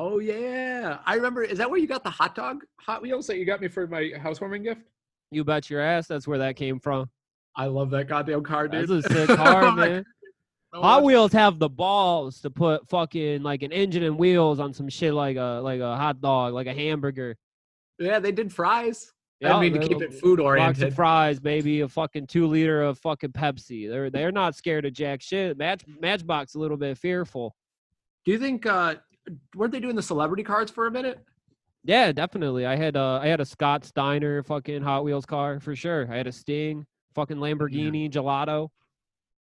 Oh yeah, I remember. Is that where you got the hot dog Hot Wheels that you got me for my housewarming gift? You bet your ass that's where that came from. I love that goddamn car, dude. That's a sick *laughs* car, man. *laughs* so Hot much. Wheels have the balls to put fucking like an engine and wheels on some shit like a like a hot dog, like a hamburger. Yeah, they did fries. I mean to keep it food box of oriented. fries, maybe a fucking two liter of fucking Pepsi. They're they're not scared of jack shit. Match Matchbox a little bit fearful. Do you think? uh Weren't they doing the celebrity cards for a minute? Yeah, definitely. I had uh I had a Scott Steiner fucking Hot Wheels car for sure. I had a Sting, fucking Lamborghini Gallardo.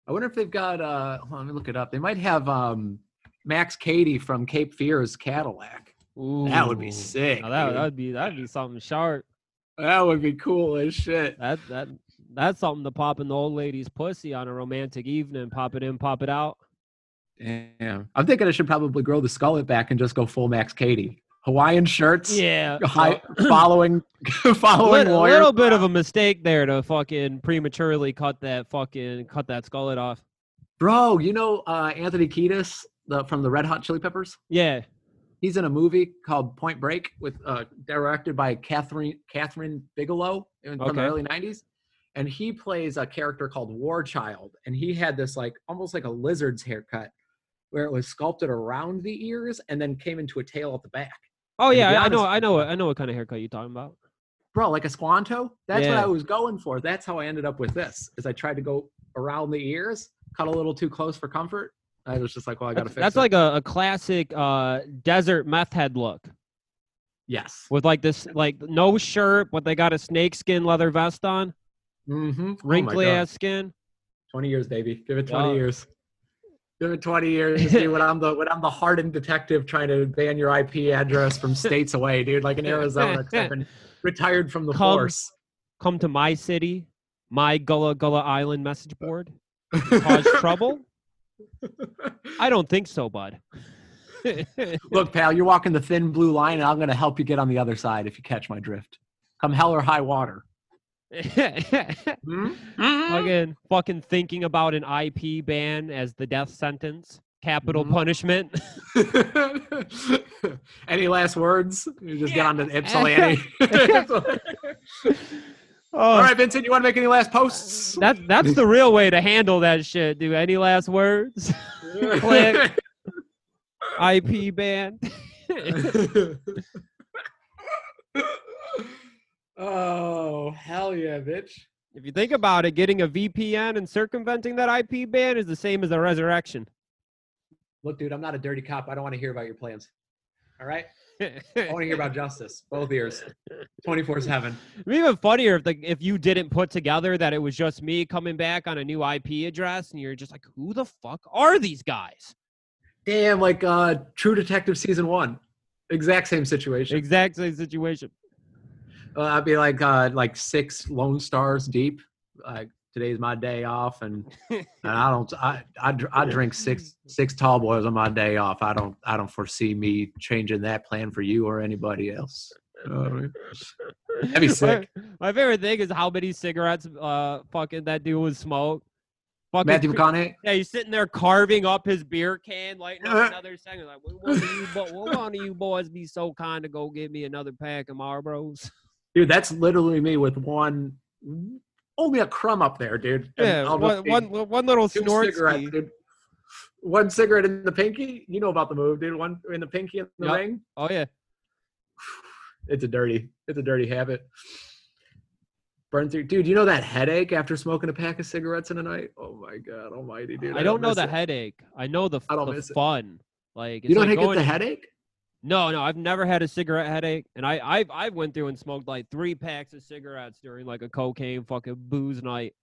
I wonder if they've got. uh hold on, Let me look it up. They might have um Max Cady from Cape Fear's Cadillac. That would be sick. Now that that'd be that'd be something sharp. That would be cool as shit. That that that's something to pop in the old lady's pussy on a romantic evening. Pop it in, pop it out. Damn. I'm thinking I should probably grow the skullet back and just go full Max Cady. Hawaiian shirts. Yeah. *laughs* High, *clears throat* following *laughs* following a little bit of a mistake there to fucking prematurely cut that fucking cut that skullet off. Bro, you know uh, Anthony Kiedis the, from the Red Hot Chili Peppers? Yeah. He's in a movie called Point Break with uh, directed by Kathryn Kathryn Bigelow in, from the early '90s, and he plays a character called War Child, and he had this like almost like a lizard's haircut, where it was sculpted around the ears and then came into a tail at the back. Oh And yeah, be I, know, I know, I know what kind of haircut you're talking about. Bro, like a squanto. That's what I was going for. That's how I ended up with this. Is I tried to go around the ears, cut a little too close for comfort. I was just like, well, I got to That's, fix that's it. like a, a classic uh, desert meth head look yes. with like this, like no shirt, but they got a snakeskin leather vest on, Mm-hmm. wrinkly ass skin. 20 years, baby. Give it 20 Yeah. years. It 20 years. See when I'm the when I'm the hardened detective trying to ban your IP address from states away, dude. Like in Arizona. I've been retired from the Come- force. Come to my city, my Gullah Gullah Island message board. *laughs* Cause trouble? I don't think so, bud. *laughs* Look, pal, you're walking the thin blue line, and I'm going to help you get on the other side if you catch my drift. Come hell or high water. *laughs* Hmm? fucking fucking thinking about an IP ban as the death sentence, capital Mhm. punishment. *laughs* Any last words? You just get Yeah. on to Ypsilanti. *laughs* Oh, All right, Vincent, you want to make any last posts? that that's the real way to handle that shit. Do any last words? Click. IP ban. Oh, hell yeah, bitch. if you think about it, getting a VPN and circumventing that IP ban is the same as a resurrection. Look, dude, I'm not a dirty cop. I don't want to hear about your plans. All right? I want to hear about *laughs* justice. Both ears. 24 7. It'd be even funnier if the if you didn't put together that it was just me coming back on a new IP address and you're just like, who the fuck are these guys? Damn, like uh, True Detective Season 1. Exact same situation. Exact same situation. Uh, I'd be like uh, like six Lone Stars deep. Like today's my day off, and, and I don't. I, I I drink six six tall boys on my day off. I don't. I don't foresee me changing that plan for you or anybody else. You know what I mean? That'd be sick. My, *laughs* my favorite thing is how many cigarettes uh fucking that dude would smoke. Fucking Matthew McConaughey. Yeah, he's sitting there carving up his beer can, lighting up *laughs* another second. Like, "Will one, of you will one of you boys be so kind to go get me another pack of Marlboros? *laughs* Dude, that's literally me with one, only a crumb up there, dude. and Yeah, one, one, one little snort. cigarettes, ski. dude. One cigarette in the pinky. You know about the move, dude. One in the pinky in the Yep. ring. Oh yeah, *sighs* It's a dirty, it's a dirty habit. Burn through, dude. You know that headache after smoking a pack of cigarettes in a night? Oh my god, almighty, dude. I don't know the it. headache. I know the, I don't the miss it. fun. Like it's You don't like get the headache? No, no, I've never had a cigarette headache, and I I've I went through and smoked like three packs of cigarettes during like a cocaine fucking booze night.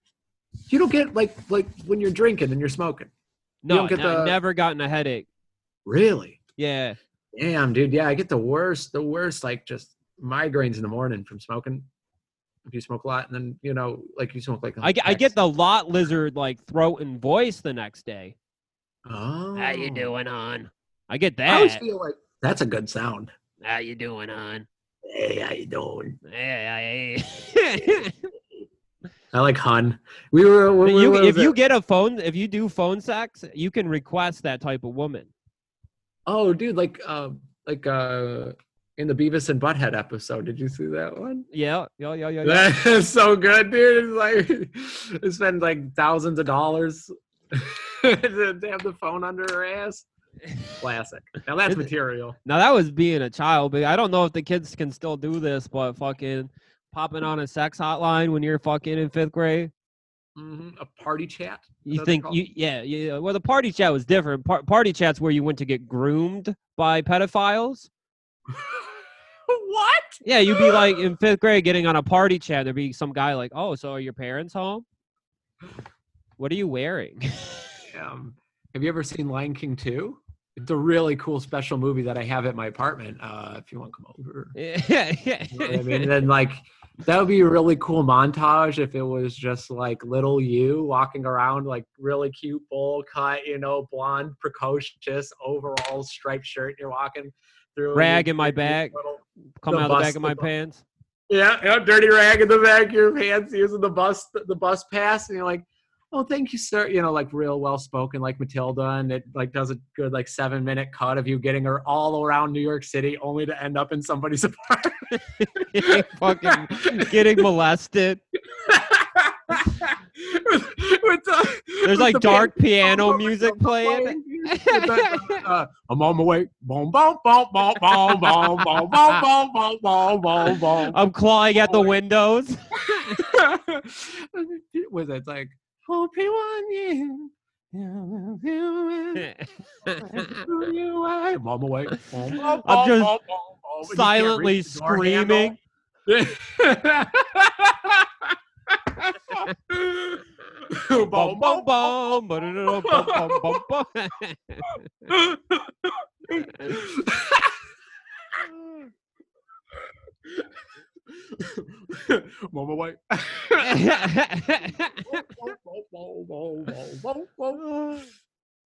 You don't get like like when you're drinking and you're smoking. No, don't get n- I the- never gotten a headache. Really? Yeah, Damn, dude. Yeah, I get the worst, the worst, like just migraines in the morning from smoking. If you smoke a lot, and then you know, like you smoke like I get I get the lot lizard like throat and voice the next day. Oh, How you doing, on? I get that. I always feel like that's a good sound. How you doing, hon? Hey, how you doing? Hey, hey. *laughs* I like hun. We were. When we you, if you at- get a phone, if you do phone sex, you can request that type of woman. oh, dude, like, uh, like, uh, in the Beavis and Butthead episode, did you see that one? Yeah, yeah, yeah, yeah. yeah. *laughs* That's so good, dude. It's like *laughs* they spend like thousands of dollars to have the phone under her ass. Classic. Now that's material. Now that was being a child, but I don't know if the kids can still do this, but fucking popping on a sex hotline when you're fucking in fifth grade. hmm A party chat. You think you yeah, yeah. Well, the party chat was different. Par- party chat's where you went to get groomed by pedophiles. *laughs* what? Yeah, you'd be like in fifth grade getting on a party chat. There'd be some guy like, "Oh, so are your parents home? *gasps* What are you wearing?" *laughs* Um, have you ever seen Lion King 2? It's a really cool special movie that I have at my apartment. Uh, if you want to come over, *laughs* yeah, yeah. you know I mean. And then like that would be a really cool montage if it was just like little you walking around like really cute bowl cut, you know, blonde, precocious, overall striped shirt. And you're walking through Rag in my bag, little- Come The out the bus- back of my pants. Yeah, yeah, dirty rag in the back of your pants using the bus the bus pass, and you're like, "Oh, thank you, sir." You know, like real well spoken, like Matilda, and it like does a good like seven minute cut of you getting her all around New York City, only to end up in somebody's apartment. fucking getting molested. With- with the- There's like the dark band- piano music playing. uh, I'm on my way. Boom, boom, boom, boom, boom, boom, boom, boom, boom, boom, boom, boom. I'm clawing at the Oh, windows. was it like hope you you? I'm on. I'm just silently screaming. Bum, bum, bum, bum, bum, bum, bum. *laughs* My way. *laughs*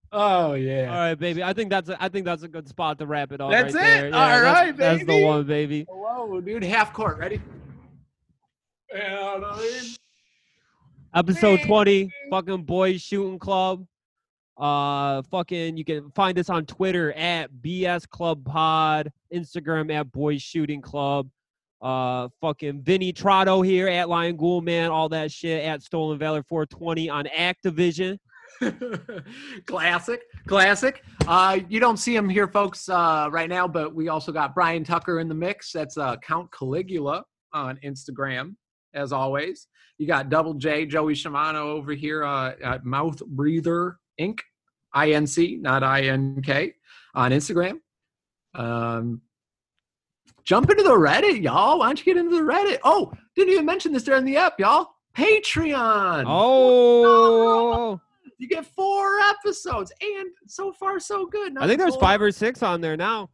Oh yeah. All right, baby. I think that's a, I think that's a good spot to wrap it up. That's right it? There. All that's, right, That's the one, baby. Whoa, dude, half court, ready? Yeah? Episode 20, fucking boys shooting club. Uh, fucking, you can find us on Twitter at BS Club Pod, Instagram at Boys Shooting Club. Uh, fucking Vinny Trotto here at Lion Ghoul Man, all that shit at Stolen Valor 420 on Activision. *laughs* classic, classic. Uh, you don't see him here, folks, uh, right now, but we also got Brian Tucker in the mix. That's uh, Count Caligula on Instagram, as always. You got Double J, Joey Shimano over here uh, at Mouth Breather Inc. INC, not INK, on Instagram. Um, jump into the Reddit, y'all. Why don't you get into the Reddit? Oh, didn't even mention this during the app, y'all. Patreon. Oh, You get four episodes, and so far so good. I think there's Not five or six on there now.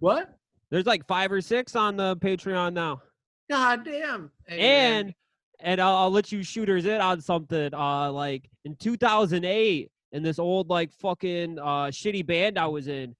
What? There's like five or six on the Patreon now. God damn. Hey, and and I'll, I'll let you shooters in on something. Uh, like in 2008, in this old like fucking uh shitty band I was in,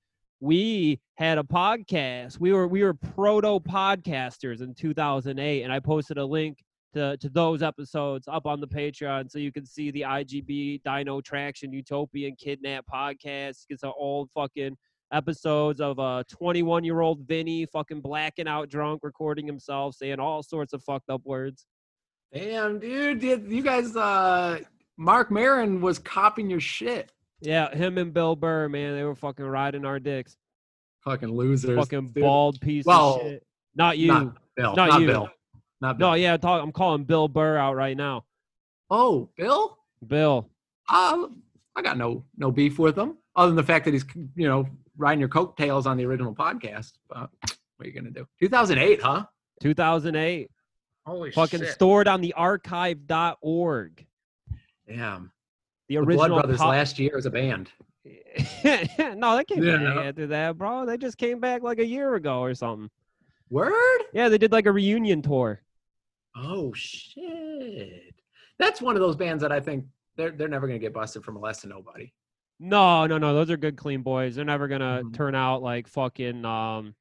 we had a podcast. We were we were proto podcasters in 2008, and I posted a link to to those episodes up on the Patreon, so you can see the IGB Dino Traction Utopian Kidnap podcast. It's an old fucking episodes of a 21 year old Vinny fucking blacking out drunk, recording himself, saying all sorts of fucked up words. Damn, dude, you guys? uh Marc Maron was copying your shit. Yeah, him and Bill Burr, man, they were fucking riding our dicks. Fucking losers. Fucking dude. bald piece Well, of shit. Not you. Not Bill. Not Not, you. Bill. Not Bill. no, yeah, talk, I'm calling Bill Burr out right now. Oh, Bill. Bill. Uh, I got no no beef with him, other than the fact that he's you know riding your coattails on the original podcast. But what are you gonna do? 2008, huh? 2008. Holy shit. Fucking shit! stored on the archive.org. Damn. The The. Blood Brothers po- last year as a band. *laughs* no, they came Yeah, back no. after that, bro. They just came back like a year ago or something. Word? Yeah, they did like a reunion tour. Oh shit! That's one of those bands that I think they're they're never gonna get busted for molesting nobody. No, no, no. Those are good, clean boys. They're never gonna Mhm. turn out like fucking. Um,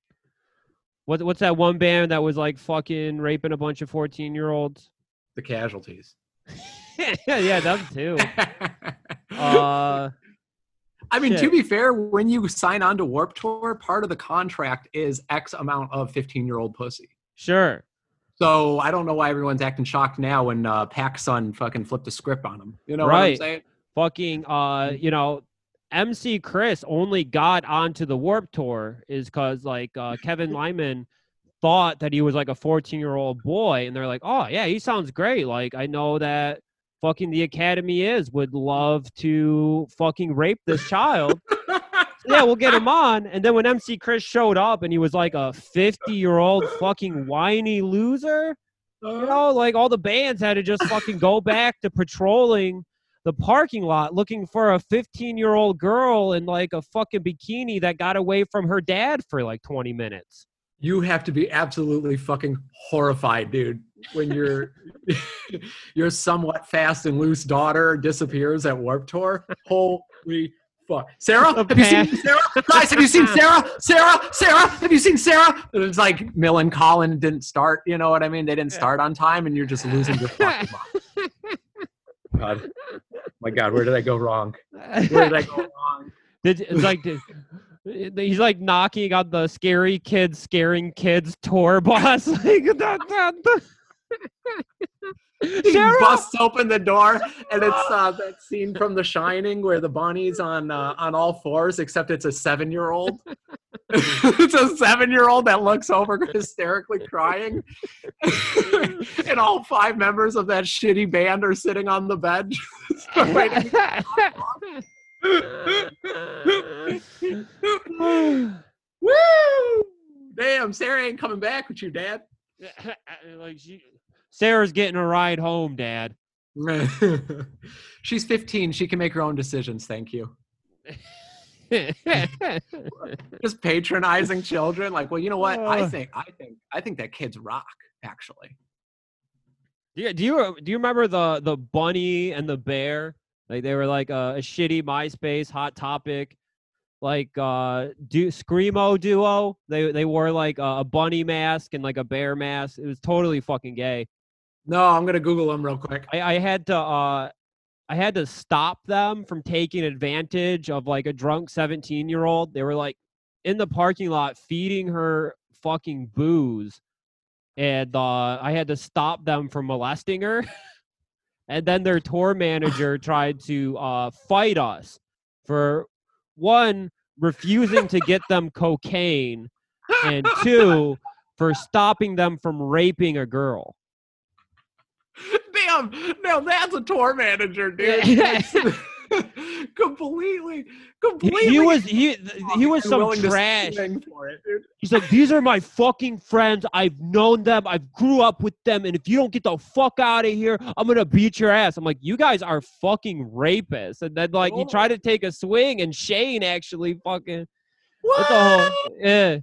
what, what's that one band that was like fucking raping a bunch of fourteen year olds? The Casualties. *laughs* yeah, them too. *laughs* Uh, I mean, to be fair, when you sign on to Warped Tour, part of the contract is X amount of 15 year old pussy. sure. So I don't know why everyone's acting shocked now when uh, PacSun fucking flipped a script on him. You know what I'm Right. saying? Fucking. Uh, you know, MC Chris only got onto the Warped Tour is because like uh, Kevin *laughs* Lyman thought that he was like a 14 year old boy, and they're like, oh yeah, he sounds great. Like I know that fucking the Academy is would love to fucking rape this child. *laughs* yeah, we'll get him on. And then when MC Chris showed up and he was like a 50 year old fucking whiny loser, you know, uh-huh. like all the bands had to just fucking go back to patrolling the parking lot looking for a 15 year old girl in like a fucking bikini that got away from her dad for like 20 minutes. You have to be absolutely fucking horrified, dude, when your *laughs* your somewhat fast and loose daughter disappears at Warped Tour. Holy fuck. Sarah, have you seen Sarah? Guys, have you seen *laughs* Sarah? Sarah, Sarah, have you seen Sarah? And it's like Millencolin didn't start, you know what I mean? They didn't start on time and you're just losing your fucking mind. *laughs* God. My God, where did I go wrong? Where did I go wrong? Did it's like did, he's like knocking on the scary kids scaring kids tour bus *laughs* like da, da, da. he busts open the door and it's uh, that scene from the shining where the bunny's on uh, on all fours except it's a seven year old *laughs* it's a seven year old that looks over hysterically crying *laughs* and all five members of that shitty band are sitting on the bed. *laughs* Woo! damn sarah ain't coming back with you dad. *laughs* Like she, Sarah's getting a ride home, Dad. *laughs* she's 15 she can make her own decisions. Thank you. Just patronizing children. Like well you know what? I think i think i think that kids rock actually. Yeah, do you do you remember the the bunny and the bear? Like they were like a, a shitty MySpace hot topic, like uh do screamo duo. They they wore like a, a bunny mask and like a bear mask. It was totally fucking gay. no i'm gonna google them real quick I, I had to uh I had to stop them from taking advantage of like a drunk 17 year old. They were like in the parking lot feeding her fucking booze. And uh, I had to stop them from molesting her. *laughs* and then their tour manager tried to uh, fight us for one, refusing to get them cocaine, and two, for stopping them from raping a girl. damn now that's a tour manager dude *laughs* Yeah. Completely He, completely he was he oh, he was some trash. for it, dude. He's like, these are my fucking friends. I've known them. I've grew up with them. And if you don't get the fuck out of here, I'm gonna beat your ass. I'm like, you guys are fucking rapists. And then like he Oh. tried to take a swing, and Shane actually fucking what? what whole yeah.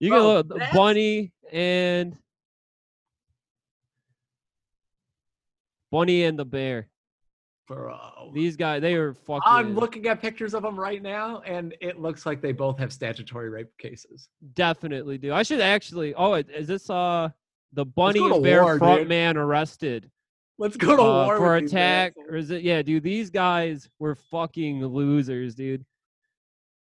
You can Bro, look that's- Bunny and Bunny and the bear. Bro. These guys, they are fucking. I'm looking at pictures of them right now, and it looks like they both have statutory rape cases. Definitely do. I should actually. Oh, is this uh the Bunny go to and Bear war, front dude. man arrested Let's go to uh, war for attack, or is it? Yeah, dude. These guys were fucking losers, dude.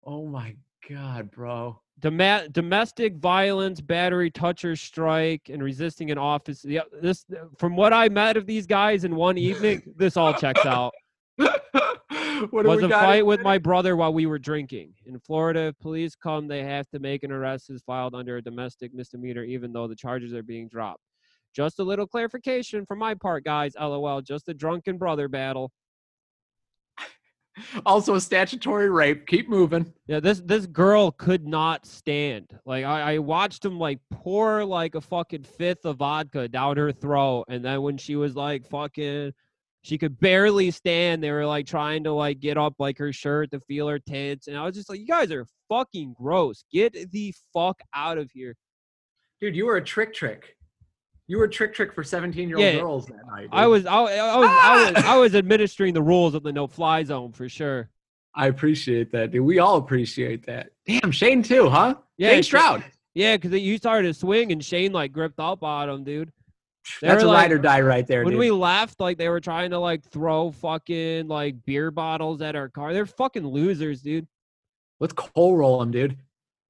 Oh my god, bro. Doma- domestic violence, battery, toucher, strike, and resisting an office. Yeah, this from what I met of these guys in one evening, *laughs* this all checks out. *laughs* what was a fight with my brother while we were drinking. In Florida, if police come, they have to make an arrest is filed under a domestic misdemeanor, even though the charges are being dropped. Just a little clarification from my part, guys. LOL. Just a drunken brother battle. *laughs* Also a statutory rape. Keep moving. Yeah, this this girl could not stand. Like I, I watched him like pour like a fucking fifth of vodka down her throat, and then when she was like fucking, she could barely stand. They were like trying to like get up like her shirt to feel her tits, and I was just like, you guys are fucking gross. Get the fuck out of here. Dude, you were a trick trick. You were trick trick for 17 year old Yeah, girls that night. I was I, I was I was ah! I was administering the rules of the no fly zone for sure. I appreciate that, dude. We all appreciate that. Damn, Shane too, huh? Yeah, Shane Stroud. Yeah, because you started to swing and Shane like gripped up on him, dude. They That's a like- ride or die right there, when dude. we left, like they were trying to like throw fucking like beer bottles at our car. They're fucking losers, dude. Let's coal roll them, dude.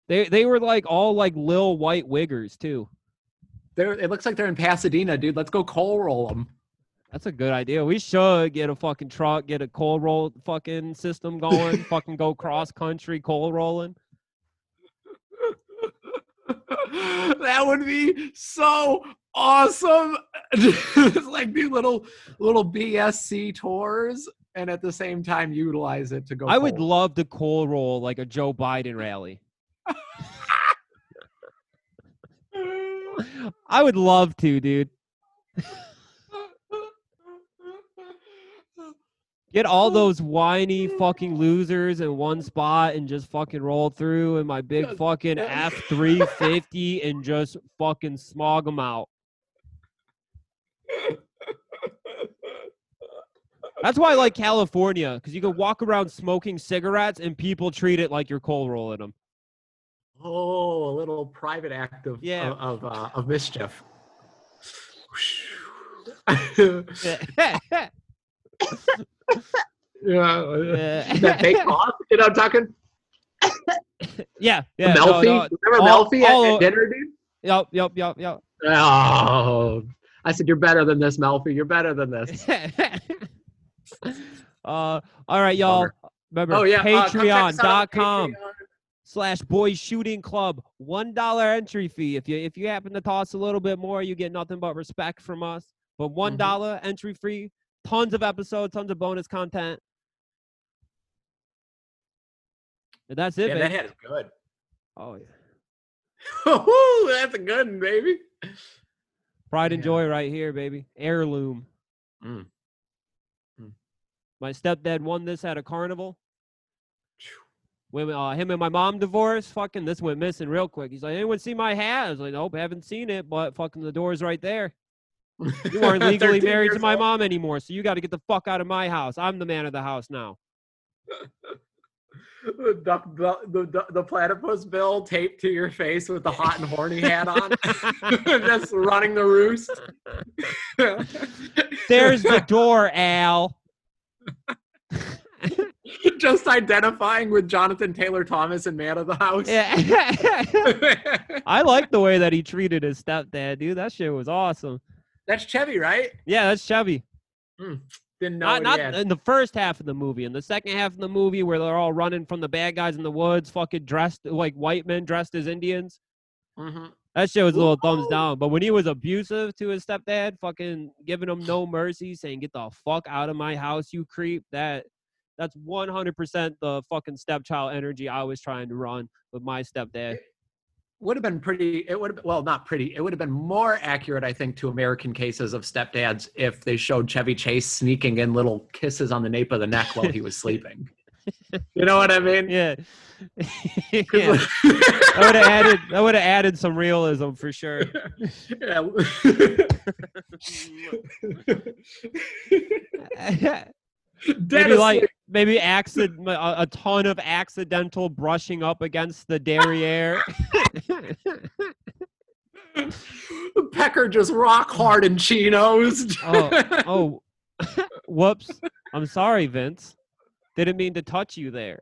They they were like all like lil white wiggers too. They're, it looks like they're in Pasadena, dude. Let's go coal roll them. That's a good idea. We should get a fucking truck, get a coal roll fucking system going, *laughs* fucking go cross country coal rolling. that would be so awesome. *laughs* It's like do little little BSC tours and at the same time utilize it to go. I would love to coal roll like a Joe Biden rally. *laughs* I would love to, dude. Get all those whiny fucking losers in one spot and just fucking roll through in my big fucking. F three fifty and just fucking smog them out. That's why I like California because you can walk around smoking cigarettes and people treat it like you're coal rolling them. Oh, a little private act of Yeah. of of, uh, of mischief. *laughs* yeah, that fake cough. You know, what I'm talking yeah, yeah. Melfi. no, Remember all- Melfi at- all at, o- dinner, dude? Yep, yep, yep, yep. Oh, I said you're better than this, Melfi. You're better than this. *laughs* uh, all right, y'all. Remember, Oh yeah, uh, come check us out on patreon.com Patreon. Slash boys shooting club. One dollar entry fee. If you if you happen to toss a little bit more, you get nothing but respect from us. But one Mhm. entry free, tons of episodes, tons of bonus content. And that's it, Yeah, that head is good. oh yeah. *laughs* Woo, that's a good one, baby. Pride and joy right here, baby. Heirloom. Mm. Mm. My stepdad won this at a carnival. When uh, him and my mom divorced, fucking this went missing real quick. He's like, anyone see my hat? I was like, nope, haven't seen it, but fucking the door's right there. You aren't *laughs* legally married to my old. mom anymore, so you got to get the fuck out of my house. I'm the man of the house now. *laughs* the, the, the, the, the platypus bill taped to your face with the hot and horny hat on, *laughs* just running the roost. There's the door, Al. *laughs* just identifying with Jonathan Taylor Thomas and Man of the House. Yeah. *laughs* I like the way that he treated his stepdad, dude. That shit was awesome. That's Chevy, right? Yeah, that's Chevy. Didn't know Not, not in the first half of the movie. In the second half of the movie, where they're all running from the bad guys in the woods, fucking dressed like white men dressed as Indians. Mhm. That shit was a little thumbs down. But when he was abusive to his stepdad, fucking giving him no mercy, saying "Get the fuck out of my house, you creep," that that's one hundred percent the fucking stepchild energy I was trying to run with my stepdad. would have been pretty it would have well not pretty it would have been more accurate i think to american cases of stepdads if they showed chevy chase sneaking in little kisses on the nape of the neck while he was sleeping you know what i mean Yeah, *laughs* yeah. *laughs* That would have added. That would have added some realism for sure. Yeah. *laughs* Dead maybe like. Maybe accident a, a ton of accidental brushing up against the derriere. *laughs* Pecker just rock hard in chinos. oh, *laughs* oh, *laughs* whoops! I'm sorry, Vince. Didn't mean to touch you there.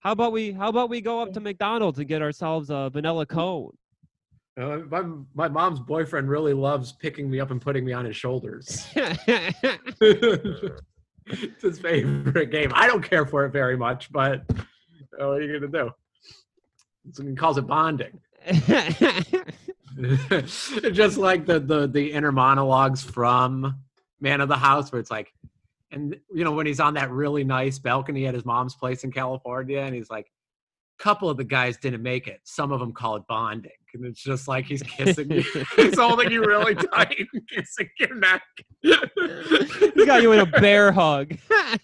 How about we? How about we go up to McDonald's and get ourselves a vanilla cone? Uh, my, my mom's boyfriend really loves picking me up and putting me on his shoulders. *laughs* it's his favorite game. I don't care for it very much, but uh, what are you gonna do? So he calls it bonding. *laughs* Just like the, the the inner monologues from Man of the House, where it's like, and you know when he's on that really nice balcony at his mom's place in California, and he's like, a couple of the guys didn't make it. Some of them call it bonding, and it's just like he's kissing you, *laughs* *laughs* he's holding you really tight, *laughs* and kissing your neck. He's got you in a bear hug.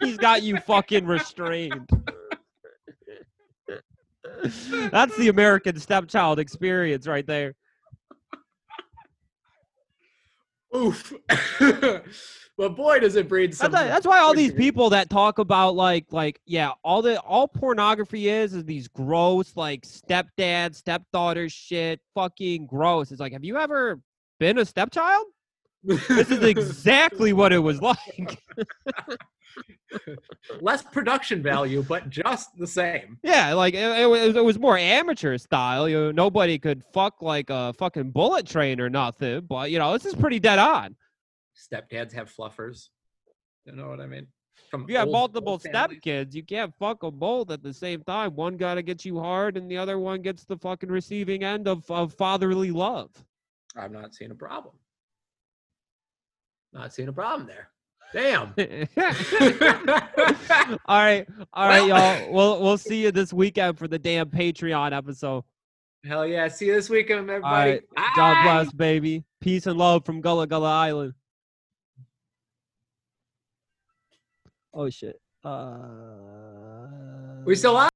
He's got you fucking restrained. That's the American stepchild experience right there. Oof. *laughs* but boy, does it breed some. That's, that's why all these people that talk about like like yeah, all the all pornography is is these gross like stepdad, stepdaughter shit, fucking gross. It's like, have you ever been a stepchild? This is exactly what it was like. *laughs* less production value, but just the same. Yeah, like it, it, was, it was more amateur style. You know, nobody could fuck like a fucking bullet train or nothing. But you know, this is pretty dead on. Stepdads have fluffers. You know what I mean? From you have old- multiple old families. stepkids, you can't fuck them both at the same time. One gotta get you hard, and the other one gets the fucking receiving end of, of fatherly love. I'm not seeing a problem. Not seeing a problem there. Damn. *laughs* all right, all right, y'all. We'll we'll see you this weekend for the damn Patreon episode. Hell yeah. See you this weekend, everybody. right, God bless, baby. Peace and love from Gullah Gullah Island. Oh shit. Uh, We still on?